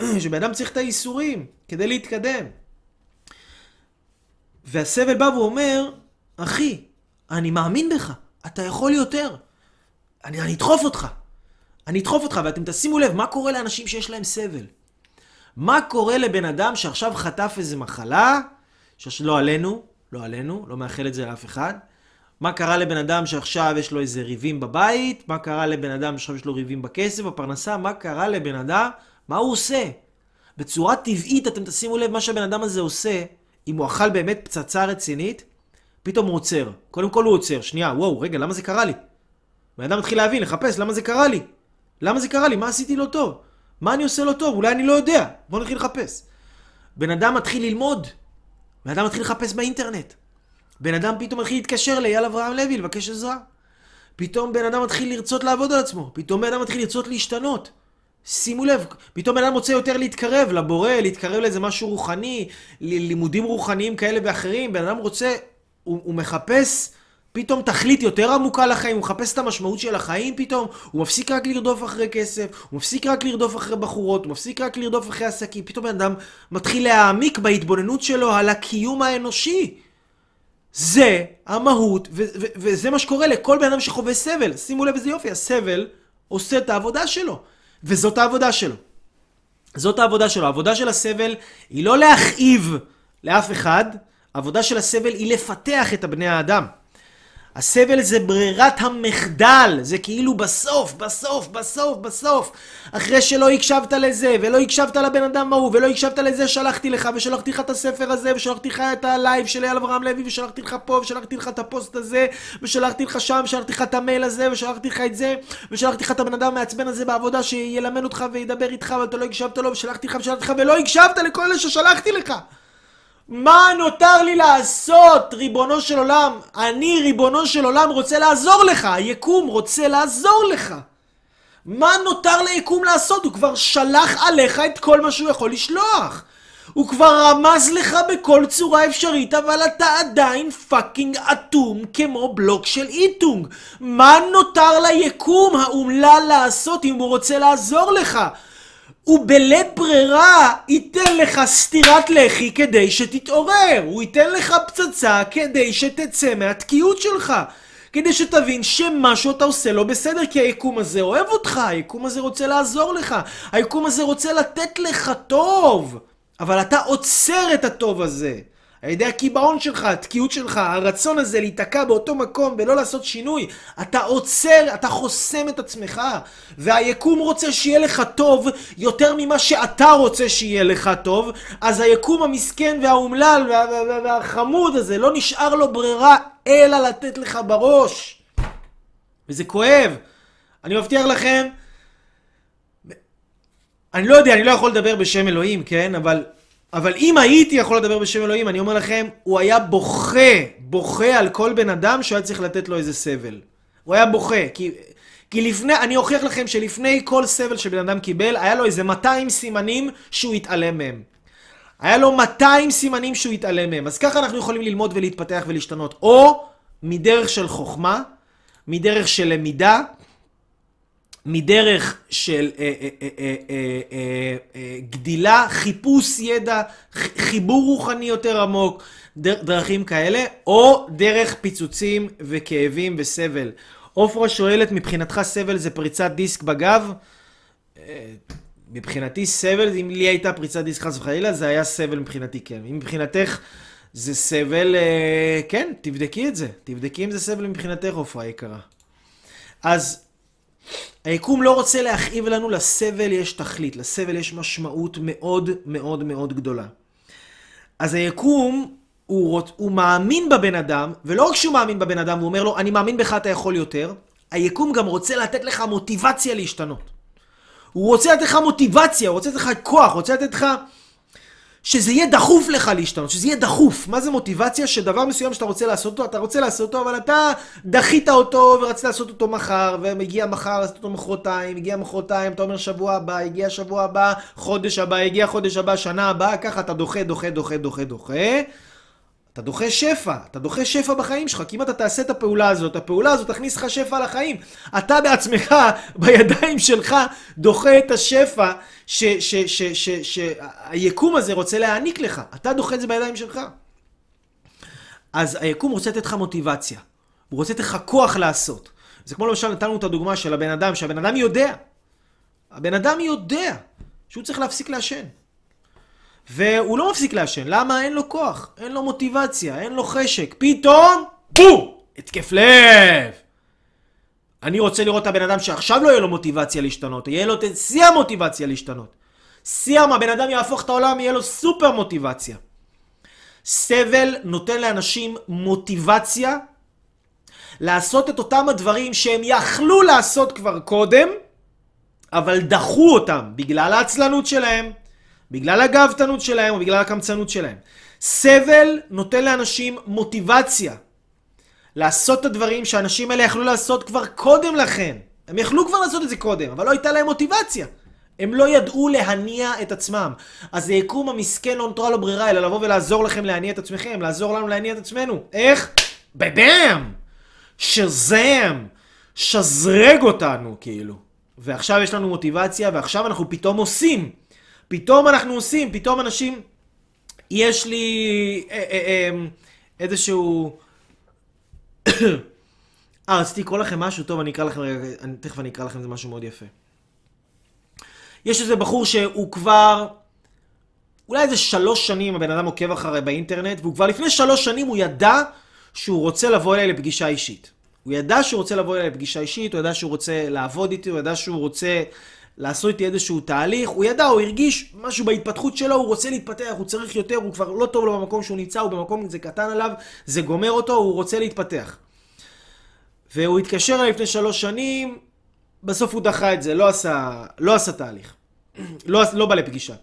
Speaker 1: שבן אדם צריך את האיסורים כדי להתקדם. והסבל בא ואומר, אחי, אני מאמין בך, אתה יכול יותר. אני, אדחוף אותך. אני אדחוף אותך, ואתם תשימו לב, מה קורה לאנשים שיש להם סבל? מה קורה לבן אדם שעכשיו חטף איזה מחלה, שעכשיו לא עלינו, לא עלינו, לא מאחל את זה לאף אחד. מה קרה לבן אדם שעכשיו יש לו איזה ריבים בבית? מה קרה לבן אדם שעכשיו יש לו ריבים בכסף, בפרנסה? מה קרה לבן אדם? מה הוא עושה? בצורה טבעית אתם תשימו לב מה שהבן אדם הזה עושה, אם הוא אכל באמת פצצה רצינית, פתאום הוא עוצר. קודם כל הוא עוצר, שנייה, וואו, רגע, למה זה קרה לי? בן אדם מתחיל להבין, לחפש, למה זה קרה לי? למה זה קרה לי? מה עשיתי לא טוב? מה אני עושה לא טוב? אולי אני לא יודע. בוא נתחיל לחפש. בן אדם מתחיל ללמוד. בן אדם מתחיל לחפש באינטרנט. בן אדם פתאום מתחיל להתקשר לאייל אברהם לוי לבקש עזרה. פתאום בן אדם מתחיל לרצות לעבוד על עצמו. פתאום בן אדם מתחיל לרצות להשתנות. שימו לב, פתאום בן אדם רוצה יותר להתקרב לבורא, להתקרב לאיזה משהו רוחני, ל- לימודים רוחניים כאלה ואחרים. בן אדם רוצה, הוא, הוא מחפש פתאום תכלית יותר עמוקה לחיים, הוא מחפש את המשמעות של החיים פתאום, הוא מפסיק רק לרדוף אחרי כסף, הוא מפסיק רק לרדוף אחרי בחורות, הוא מפסיק רק לרדוף אחרי עסקים, פתאום בן אדם מתחיל להעמיק בהתבוננות שלו על הקיום האנושי. זה המהות, ו- ו- וזה מה שקורה לכל בן אדם שחווה סבל. שימו לב איזה יופי, הסבל עושה את העבודה שלו, וזאת העבודה שלו. זאת העבודה שלו. העבודה של הסבל היא לא להכאיב לאף אחד, העבודה של הסבל היא לפתח את הבני האדם. הסבל זה ברירת המחדל, זה כאילו בסוף, בסוף, בסוף, בסוף. אחרי שלא הקשבת לזה, ולא הקשבת לבן אדם ההוא, ולא הקשבת לזה, שלחתי לך, ושלחתי לך את הספר הזה, ושלחתי לך את הלייב של אייל אברהם לוי, ושלחתי לך פה, ושלחתי לך את הפוסט הזה, ושלחתי לך שם, ושלחתי לך את המייל הזה, ושלחתי לך את זה, ושלחתי לך את הבן אדם המעצבן הזה בעבודה שילמד אותך וידבר איתך, ואתה לא הקשבת לו, ושלחתי לך, ושלחתי לך, ולא הקשבת לכל אלה ששלחתי לך. מה נותר לי לעשות, ריבונו של עולם? אני, ריבונו של עולם, רוצה לעזור לך. היקום רוצה לעזור לך. מה נותר ליקום לעשות? הוא כבר שלח עליך את כל מה שהוא יכול לשלוח. הוא כבר רמז לך בכל צורה אפשרית, אבל אתה עדיין fucking אטום כמו בלוק של איטונג. מה נותר ליקום האומלל לעשות אם הוא רוצה לעזור לך? הוא בלית ברירה ייתן לך סטירת לחי כדי שתתעורר. הוא ייתן לך פצצה כדי שתצא מהתקיעות שלך. כדי שתבין שמשהו אתה עושה לא בסדר, כי היקום הזה אוהב אותך, היקום הזה רוצה לעזור לך, היקום הזה רוצה לתת לך טוב. אבל אתה עוצר את הטוב הזה. על ידי הקיבעון שלך, התקיעות שלך, הרצון הזה להיתקע באותו מקום ולא לעשות שינוי, אתה עוצר, אתה חוסם את עצמך. והיקום רוצה שיהיה לך טוב יותר ממה שאתה רוצה שיהיה לך טוב, אז היקום המסכן והאומלל וה, וה, וה, והחמוד הזה, לא נשאר לו ברירה אלא לתת לך בראש. וזה כואב. אני מבטיח לכם, אני לא יודע, אני לא יכול לדבר בשם אלוהים, כן? אבל, אבל אם הייתי יכול לדבר בשם אלוהים, אני אומר לכם, הוא היה בוכה, בוכה על כל בן אדם שהוא היה צריך לתת לו איזה סבל. הוא היה בוכה, כי, כי לפני, אני אוכיח לכם שלפני כל סבל שבן אדם קיבל, היה לו איזה 200 סימנים שהוא התעלם מהם. היה לו 200 סימנים שהוא התעלם מהם. אז ככה אנחנו יכולים ללמוד ולהתפתח ולהשתנות. או מדרך של חוכמה, מדרך של למידה, מדרך של אה, אה, אה, גדילה, חיפוש ידע, חיבור רוחני יותר עמוק, דר, דרכים כאלה, או דרך פיצוצים וכאבים וסבל. עופרה שואלת, מבחינתך סבל זה פריצת דיסק בגב? מבחינתי סבל, אם לי הייתה פריצת דיסק חס וחלילה, זה היה סבל מבחינתי, כן. אם מבחינתך זה סבל, כן, תבדקי את זה. תבדקי אם זה סבל מבחינתך, עופרה יקרה. אז היקום לא רוצה להכאיב לנו, לסבל יש תכלית, לסבל יש משמעות מאוד מאוד מאוד גדולה. אז היקום, הוא, רוצ, הוא מאמין בבן אדם, ולא רק שהוא מאמין בבן אדם, הוא אומר לו, אני מאמין בך, אתה יכול יותר, היקום גם רוצה לתת לך מוטיבציה להשתנות. הוא רוצה לתת לך מוטיבציה, הוא רוצה לתת לך כוח, הוא רוצה לתת לך... שזה יהיה דחוף לך להשתנות, שזה יהיה דחוף. מה זה מוטיבציה? שדבר מסוים שאתה רוצה לעשות אותו, אתה רוצה לעשות אותו, אבל אתה דחית אותו ורצית לעשות אותו מחר, ומגיע מחר, לעשות אותו מחרתיים, הגיע מחרתיים, אתה אומר שבוע הבא, הגיע שבוע הבא, חודש הבא, הגיע חודש הבא, שנה הבאה, ככה אתה דוחה, דוחה, דוחה, דוחה, דוחה. אתה דוחה שפע, אתה דוחה שפע בחיים שלך, כי אם אתה תעשה את הפעולה הזאת, הפעולה הזאת תכניס לך שפע לחיים. אתה בעצמך, בידיים שלך, דוחה את השפע שהיקום הזה רוצה להעניק לך. אתה דוחה את זה בידיים שלך. אז היקום רוצה לתת לך מוטיבציה. הוא רוצה לתת לך כוח לעשות. זה כמו למשל נתנו את הדוגמה של הבן אדם, שהבן אדם יודע. הבן אדם יודע שהוא צריך להפסיק לעשן. והוא לא מפסיק לעשן. למה? אין לו כוח, אין לו מוטיבציה, אין לו חשק. פתאום, בום! התקף לב! אני רוצה לראות את הבן אדם שעכשיו לא יהיה לו מוטיבציה להשתנות, יהיה לו את שיא המוטיבציה להשתנות. שיא הבן אדם יהפוך את העולם, יהיה לו סופר מוטיבציה. סבל נותן לאנשים מוטיבציה לעשות את אותם הדברים שהם יכלו לעשות כבר קודם, אבל דחו אותם בגלל העצלנות שלהם, בגלל הגאוותנות שלהם או בגלל הקמצנות שלהם. סבל נותן לאנשים מוטיבציה לעשות את הדברים שהאנשים האלה יכלו לעשות כבר קודם לכן. הם יכלו כבר לעשות את זה קודם, אבל לא הייתה להם מוטיבציה. הם לא ידעו להניע את עצמם. אז היקום המסכן לא נותרה לו ברירה, אלא לבוא ולעזור לכם להניע את עצמכם, לעזור לנו להניע את עצמנו. איך? בבאם! שזם! שזרג אותנו, כאילו. ועכשיו יש לנו מוטיבציה, ועכשיו אנחנו פתאום עושים. פתאום אנחנו עושים, פתאום אנשים... יש לי אה, אה, אה, איזשהו... אה, רציתי לקרוא לכם משהו טוב, אני אקרא לכם רגע, אני, תכף אני אקרא לכם, זה משהו מאוד יפה. יש איזה בחור שהוא כבר, אולי איזה שלוש שנים הבן אדם עוקב אחרי באינטרנט, והוא כבר לפני שלוש שנים הוא ידע שהוא רוצה לבוא אליי לפגישה אישית. הוא ידע שהוא רוצה לבוא אליי לפגישה אישית, הוא ידע שהוא רוצה לעבוד איתי, הוא ידע שהוא רוצה לעשות איתי איזשהו תהליך, הוא ידע, הוא הרגיש משהו בהתפתחות שלו, הוא רוצה להתפתח, הוא צריך יותר, הוא כבר לא טוב לו במקום שהוא נמצא, הוא במקום, זה קטן עליו, זה גומר אותו, הוא רוצה להתפתח. והוא התקשר אליי לפני שלוש שנים, בסוף הוא דחה את זה, לא עשה, לא עשה תהליך. לא, לא בא לפגישה.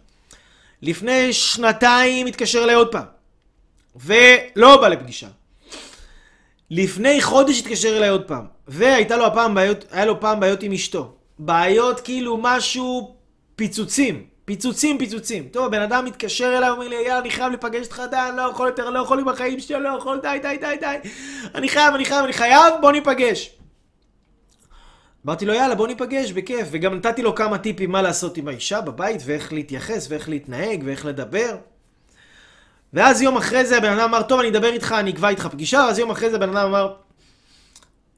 Speaker 1: לפני שנתיים התקשר אליי עוד פעם. ולא בא לפגישה. לפני חודש התקשר אליי עוד פעם, והייתה לו הפעם בעיות, היה לו פעם בעיות עם אשתו. בעיות כאילו משהו פיצוצים. פיצוצים, פיצוצים. טוב, הבן אדם מתקשר אליי, אומר לי, יאללה, אני חייב להיפגש איתך, די, אני לא יכול יותר, לא יכול עם החיים שלי, לא יכול, די, די, די, די. אני חייב, אני חייב, אני חייב, בוא ניפגש. אמרתי לו, יאללה, בוא ניפגש, בכיף. וגם נתתי לו כמה טיפים מה לעשות עם האישה בבית, ואיך להתייחס, ואיך להתנהג, ואיך לדבר. ואז יום אחרי זה הבן אדם אמר, טוב, אני אדבר איתך, אני אקבע איתך פגישה, ואז יום אחרי זה הבן אדם אמר,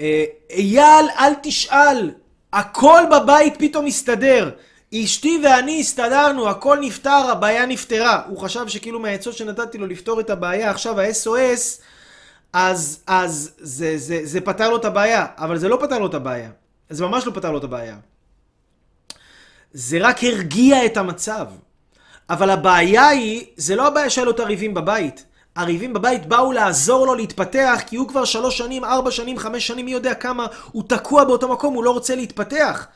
Speaker 1: "אה, אייל, אל תשאל, הכל בבית פתאום מסתדר. אשתי ואני הסתדרנו, הכל נפתר, הבעיה נפתרה. הוא חשב שכאילו מהעצות שנתתי לו לפתור את הבעיה, עכשיו ה-SOS, אז, אז זה, זה, זה פתר לו את הבעיה, אבל זה לא פתר לו את הבעיה. זה ממש לא פתר לו את הבעיה. זה רק הרגיע את המצב. אבל הבעיה היא, זה לא הבעיה שהיו לו את הריבים בבית. הריבים בבית באו לעזור לו להתפתח, כי הוא כבר שלוש שנים, ארבע שנים, חמש שנים, מי יודע כמה, הוא תקוע באותו מקום, הוא לא רוצה להתפתח.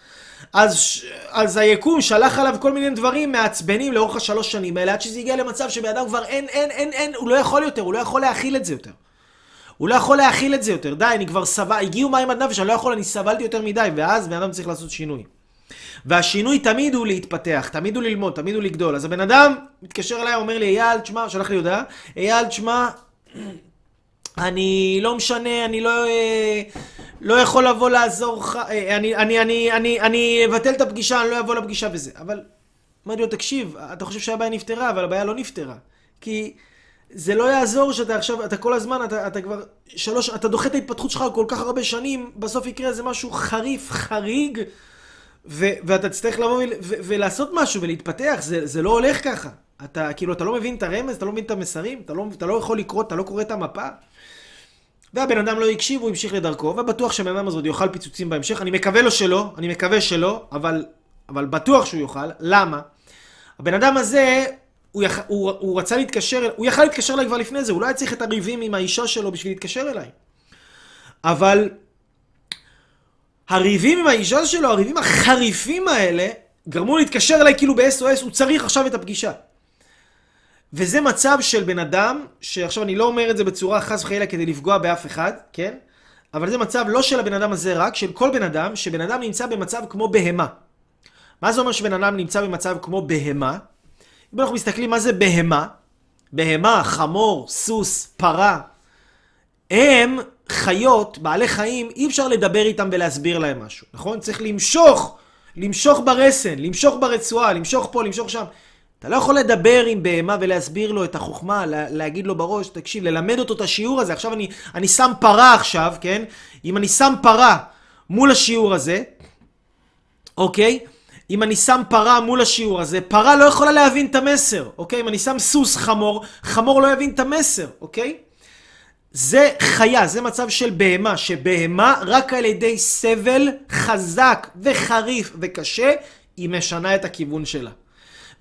Speaker 1: אז, אז היקום שלח עליו כל מיני דברים מעצבנים לאורך השלוש שנים האלה, עד שזה הגיע למצב שבן אדם כבר אין, אין, אין, אין, הוא לא יכול יותר, הוא לא יכול להכיל את זה יותר. הוא לא יכול להכיל את זה יותר, די, אני כבר סבל, הגיעו מים עד נפש, אני לא יכול, אני סבלתי יותר מדי, ואז בן אדם צריך לעשות שינוי. והשינוי תמיד הוא להתפתח, תמיד הוא ללמוד, תמיד הוא לגדול. אז הבן אדם מתקשר אליי, אומר לי, אייל, תשמע, שלח לי הודעה, אייל, תשמע, אני לא משנה, אני לא, אה, לא יכול לבוא לעזור לך, אה, אני, אני, אני, אני, אני אבטל את הפגישה, אני לא אבוא לפגישה וזה. אבל, אמרתי לו, תקשיב, אתה חושב שהבעיה נפתרה, אבל הבעיה לא נפתרה. כי זה לא יעזור שאתה עכשיו, אתה כל הזמן, אתה, אתה כבר שלוש, אתה דוחה את ההתפתחות שלך כל כך הרבה שנים, בסוף יקרה איזה משהו חריף, חריג, ו- ואתה תצטרך לבוא ו- ולעשות משהו ולהתפתח, זה, זה לא הולך ככה. אתה כאילו, אתה לא מבין את הרמז, אתה לא מבין את המסרים, אתה לא, אתה לא יכול לקרוא, אתה לא קורא את המפה. והבן אדם לא הקשיב, הוא המשיך לדרכו, ובטוח שהבן אדם הזה עוד יאכל פיצוצים בהמשך. אני מקווה לו שלא, אני מקווה שלא, אבל, אבל בטוח שהוא יאכל. למה? הבן אדם הזה, הוא, יח... הוא, הוא רצה להתקשר, הוא יכל להתקשר אליי כבר לפני זה, הוא לא היה צריך את הריבים עם האישה שלו בשביל להתקשר אליי. אבל הריבים עם האישה שלו, הריבים החריפים האלה, גרמו להתקשר אליי כאילו ב-SOS, הוא צריך עכשיו את הפגישה. וזה מצב של בן אדם, שעכשיו אני לא אומר את זה בצורה חס וחלילה כדי לפגוע באף אחד, כן? אבל זה מצב לא של הבן אדם הזה רק, של כל בן אדם, שבן אדם נמצא במצב כמו בהמה. מה זה אומר שבן אדם נמצא במצב כמו בהמה? אם אנחנו מסתכלים מה זה בהמה, בהמה, חמור, סוס, פרה, הם חיות, בעלי חיים, אי אפשר לדבר איתם ולהסביר להם משהו, נכון? צריך למשוך, למשוך ברסן, למשוך ברצועה, למשוך פה, למשוך שם. אתה לא יכול לדבר עם בהמה ולהסביר לו את החוכמה, לה, להגיד לו בראש, תקשיב, ללמד אותו את השיעור הזה. עכשיו אני, אני שם פרה עכשיו, כן? אם אני שם פרה מול השיעור הזה, אוקיי? אם אני שם פרה מול השיעור הזה, פרה לא יכולה להבין את המסר, אוקיי? אם אני שם סוס חמור, חמור לא יבין את המסר, אוקיי? זה חיה, זה מצב של בהמה, שבהמה רק על ידי סבל חזק וחריף וקשה, היא משנה את הכיוון שלה.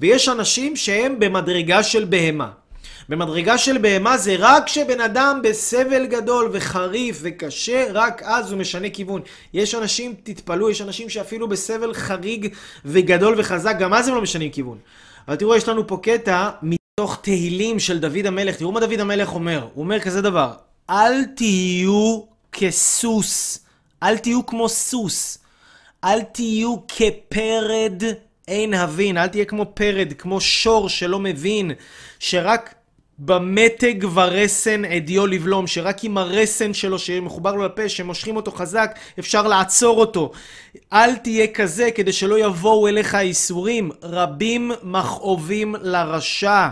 Speaker 1: ויש אנשים שהם במדרגה של בהמה. במדרגה של בהמה זה רק כשבן אדם בסבל גדול וחריף וקשה, רק אז הוא משנה כיוון. יש אנשים, תתפלאו, יש אנשים שאפילו בסבל חריג וגדול וחזק, גם אז הם לא משנים כיוון. אבל תראו, יש לנו פה קטע מתוך תהילים של דוד המלך. תראו מה דוד המלך אומר. הוא אומר כזה דבר, אל תהיו כסוס, אל תהיו כמו סוס, אל תהיו כפרד אין הבין, אל תהיה כמו פרד, כמו שור שלא מבין, שרק במתג ורסן עדיו לבלום, שרק עם הרסן שלו שמחובר לו לפה, שמושכים אותו חזק, אפשר לעצור אותו. אל תהיה כזה כדי שלא יבואו אליך האיסורים. רבים מכאובים לרשע.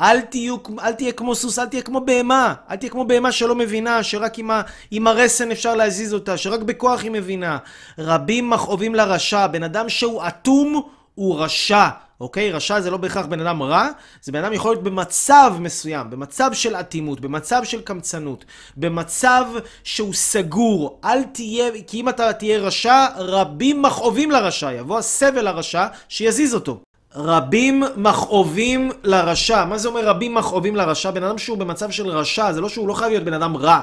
Speaker 1: אל, תהיו, אל תהיה כמו סוס, אל תהיה כמו בהמה. אל תהיה כמו בהמה שלא מבינה, שרק עם, ה, עם הרסן אפשר להזיז אותה, שרק בכוח היא מבינה. רבים מכאובים לרשע. בן אדם שהוא אטום, הוא רשע. אוקיי? רשע זה לא בהכרח בן אדם רע, זה בן אדם יכול להיות במצב מסוים, במצב של אטימות, במצב של קמצנות, במצב שהוא סגור. אל תהיה, כי אם אתה תהיה רשע, רבים מכאובים לרשע. יבוא הסבל לרשע, שיזיז אותו. רבים מכאובים לרשע. מה זה אומר רבים מכאובים לרשע? בן אדם שהוא במצב של רשע, זה לא שהוא לא חייב להיות בן אדם רע.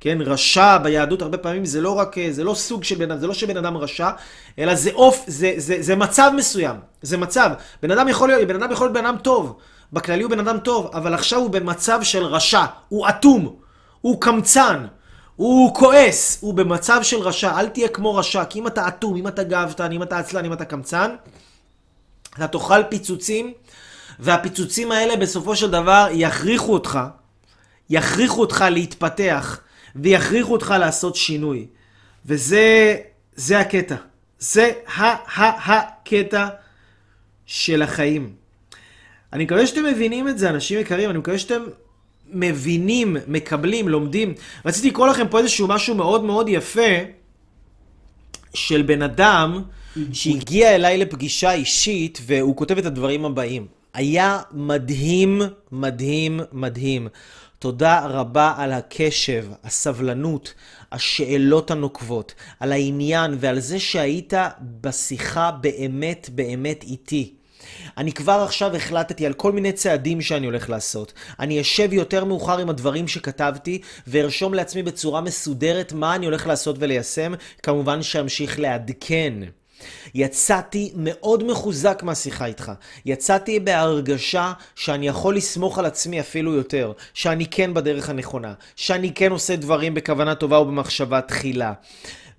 Speaker 1: כן, רשע ביהדות הרבה פעמים זה לא רק, זה לא סוג של בן אדם, זה לא שבן אדם רשע, אלא זה אוף, זה, זה, זה מצב מסוים, זה מצב. בן אדם יכול להיות, בן אדם יכול להיות בן אדם טוב, בכללי הוא בן אדם טוב, אבל עכשיו הוא במצב של רשע. הוא אטום. הוא קמצן. הוא כועס. הוא במצב של רשע. אל תהיה כמו רשע, כי אם אתה אטום, אם אתה גאוותן, אם אתה עצלן, אם אתה קמצן, אתה תאכל פיצוצים, והפיצוצים האלה בסופו של דבר יכריחו אותך, יכריחו אותך להתפתח, ויכריחו אותך לעשות שינוי. וזה, זה הקטע. זה ה-ה-הקטע של החיים. אני מקווה שאתם מבינים את זה, אנשים יקרים, אני מקווה שאתם מבינים, מקבלים, לומדים. רציתי לקרוא לכם פה איזשהו משהו מאוד מאוד יפה של בן אדם שהגיע אליי לפגישה אישית, והוא כותב את הדברים הבאים. היה מדהים, מדהים, מדהים. תודה רבה על הקשב, הסבלנות, השאלות הנוקבות, על העניין ועל זה שהיית בשיחה באמת באמת איתי. אני כבר עכשיו החלטתי על כל מיני צעדים שאני הולך לעשות. אני אשב יותר מאוחר עם הדברים שכתבתי, וארשום לעצמי בצורה מסודרת מה אני הולך לעשות וליישם. כמובן שאמשיך לעדכן. יצאתי מאוד מחוזק מהשיחה איתך. יצאתי בהרגשה שאני יכול לסמוך על עצמי אפילו יותר, שאני כן בדרך הנכונה, שאני כן עושה דברים בכוונה טובה ובמחשבה תחילה.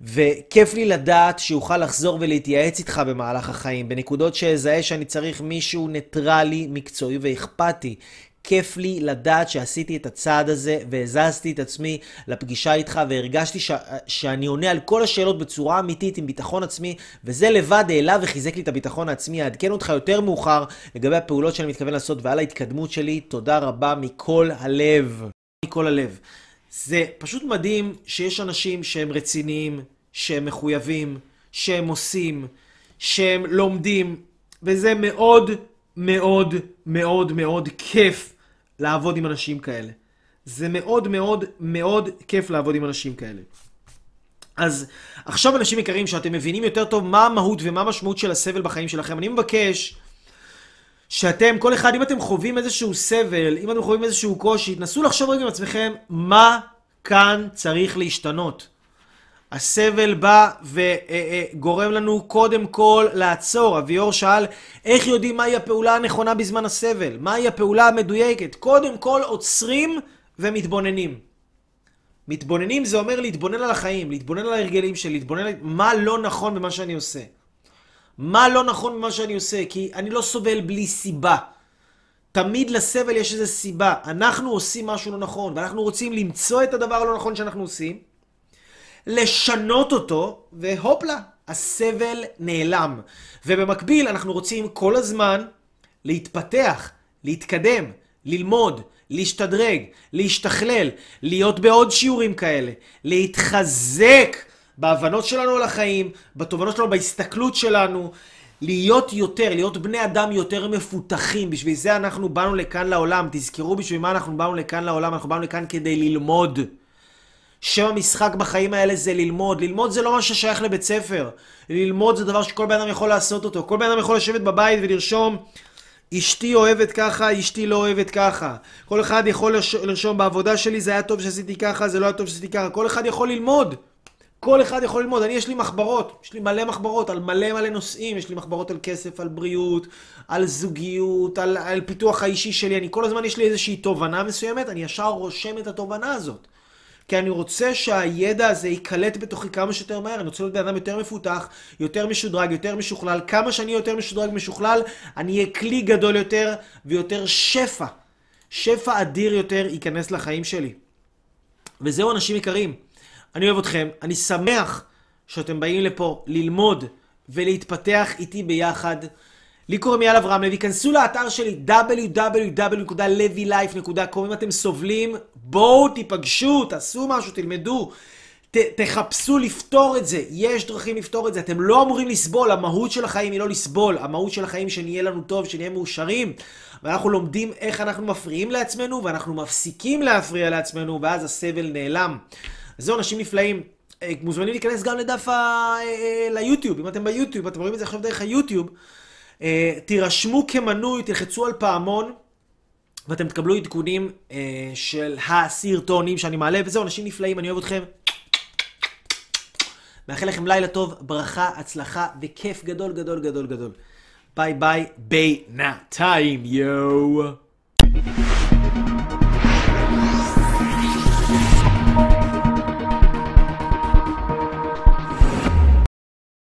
Speaker 1: וכיף לי לדעת שאוכל לחזור ולהתייעץ איתך במהלך החיים, בנקודות שאזהה שאני צריך מישהו ניטרלי, מקצועי ואכפתי. כיף לי לדעת שעשיתי את הצעד הזה והזזתי את עצמי לפגישה איתך והרגשתי ש... שאני עונה על כל השאלות בצורה אמיתית עם ביטחון עצמי וזה לבד העלה וחיזק לי את הביטחון העצמי. אעדכן אותך יותר מאוחר לגבי הפעולות שאני מתכוון לעשות ועל ההתקדמות שלי. תודה רבה מכל הלב. מכל הלב. זה פשוט מדהים שיש אנשים שהם רציניים, שהם מחויבים, שהם עושים, שהם לומדים, וזה מאוד מאוד מאוד מאוד כיף לעבוד עם אנשים כאלה. זה מאוד מאוד מאוד כיף לעבוד עם אנשים כאלה. אז עכשיו אנשים יקרים שאתם מבינים יותר טוב מה המהות ומה המשמעות של הסבל בחיים שלכם, אני מבקש שאתם, כל אחד, אם אתם חווים איזשהו סבל, אם אתם חווים איזשהו קושי, תנסו לחשוב רגע עם עצמכם מה כאן צריך להשתנות. הסבל בא וגורם לנו קודם כל לעצור. אביאור שאל, איך יודעים מהי הפעולה הנכונה בזמן הסבל? מהי הפעולה המדויקת? קודם כל עוצרים ומתבוננים. מתבוננים זה אומר להתבונן על החיים, להתבונן על ההרגלים שלי, להתבונן על מה לא נכון במה שאני עושה. מה לא נכון במה שאני עושה, כי אני לא סובל בלי סיבה. תמיד לסבל יש איזו סיבה. אנחנו עושים משהו לא נכון, ואנחנו רוצים למצוא את הדבר הלא נכון שאנחנו עושים, לשנות אותו, והופלה, הסבל נעלם. ובמקביל אנחנו רוצים כל הזמן להתפתח, להתקדם, ללמוד, להשתדרג, להשתכלל, להיות בעוד שיעורים כאלה, להתחזק בהבנות שלנו על החיים, בתובנות שלנו, בהסתכלות שלנו, להיות יותר, להיות בני אדם יותר מפותחים. בשביל זה אנחנו באנו לכאן לעולם. תזכרו בשביל מה אנחנו באנו לכאן לעולם. אנחנו באנו לכאן כדי ללמוד. שם המשחק בחיים האלה זה ללמוד. ללמוד זה לא מה ששייך לבית ספר. ללמוד זה דבר שכל בן אדם יכול לעשות אותו. כל בן אדם יכול לשבת בבית ולרשום, אשתי אוהבת ככה, אשתי לא אוהבת ככה. כל אחד יכול לרשום בעבודה שלי, זה היה טוב שעשיתי ככה, זה לא היה טוב שעשיתי ככה. כל אחד יכול ללמוד. כל אחד יכול ללמוד. אני, יש לי מחברות, יש לי מלא מחברות על מלא מלא נושאים. יש לי מחברות על כסף, על בריאות, על זוגיות, על, על פיתוח האישי שלי. אני כל הזמן, יש לי איזושהי תובנה מסוימת, אני ישר רושם את התובנה הזאת. כי אני רוצה שהידע הזה ייקלט בתוכי כמה שיותר מהר, אני רוצה להיות בן אדם יותר מפותח, יותר משודרג, יותר משוכלל. כמה שאני יותר משודרג ומשוכלל, אני אהיה כלי גדול יותר ויותר שפע. שפע אדיר יותר ייכנס לחיים שלי. וזהו אנשים יקרים, אני אוהב אתכם, אני שמח שאתם באים לפה ללמוד ולהתפתח איתי ביחד. לי קוראים יאל אברהם לוי, כנסו לאתר שלי www.levylife.com אם אתם סובלים, בואו תיפגשו, תעשו משהו, תלמדו, ת, תחפשו לפתור את זה, יש דרכים לפתור את זה, אתם לא אמורים לסבול, המהות של החיים היא לא לסבול, המהות של החיים שנהיה לנו טוב, שנהיה מאושרים, ואנחנו לומדים איך אנחנו מפריעים לעצמנו, ואנחנו מפסיקים להפריע לעצמנו, ואז הסבל נעלם. זהו, אנשים נפלאים. אה, מוזמנים להיכנס גם לדף ה... אה, אה, ליוטיוב, אם אתם ביוטיוב, אתם רואים את זה עכשיו דרך היוטיוב. תירשמו כמנוי, תלחצו על פעמון, ואתם תקבלו עדכונים של הסרטונים שאני מעלה, וזהו, אנשים נפלאים, אני אוהב אתכם. מאחל לכם לילה טוב, ברכה, הצלחה וכיף גדול גדול גדול גדול. ביי ביי בינתיים, יואו.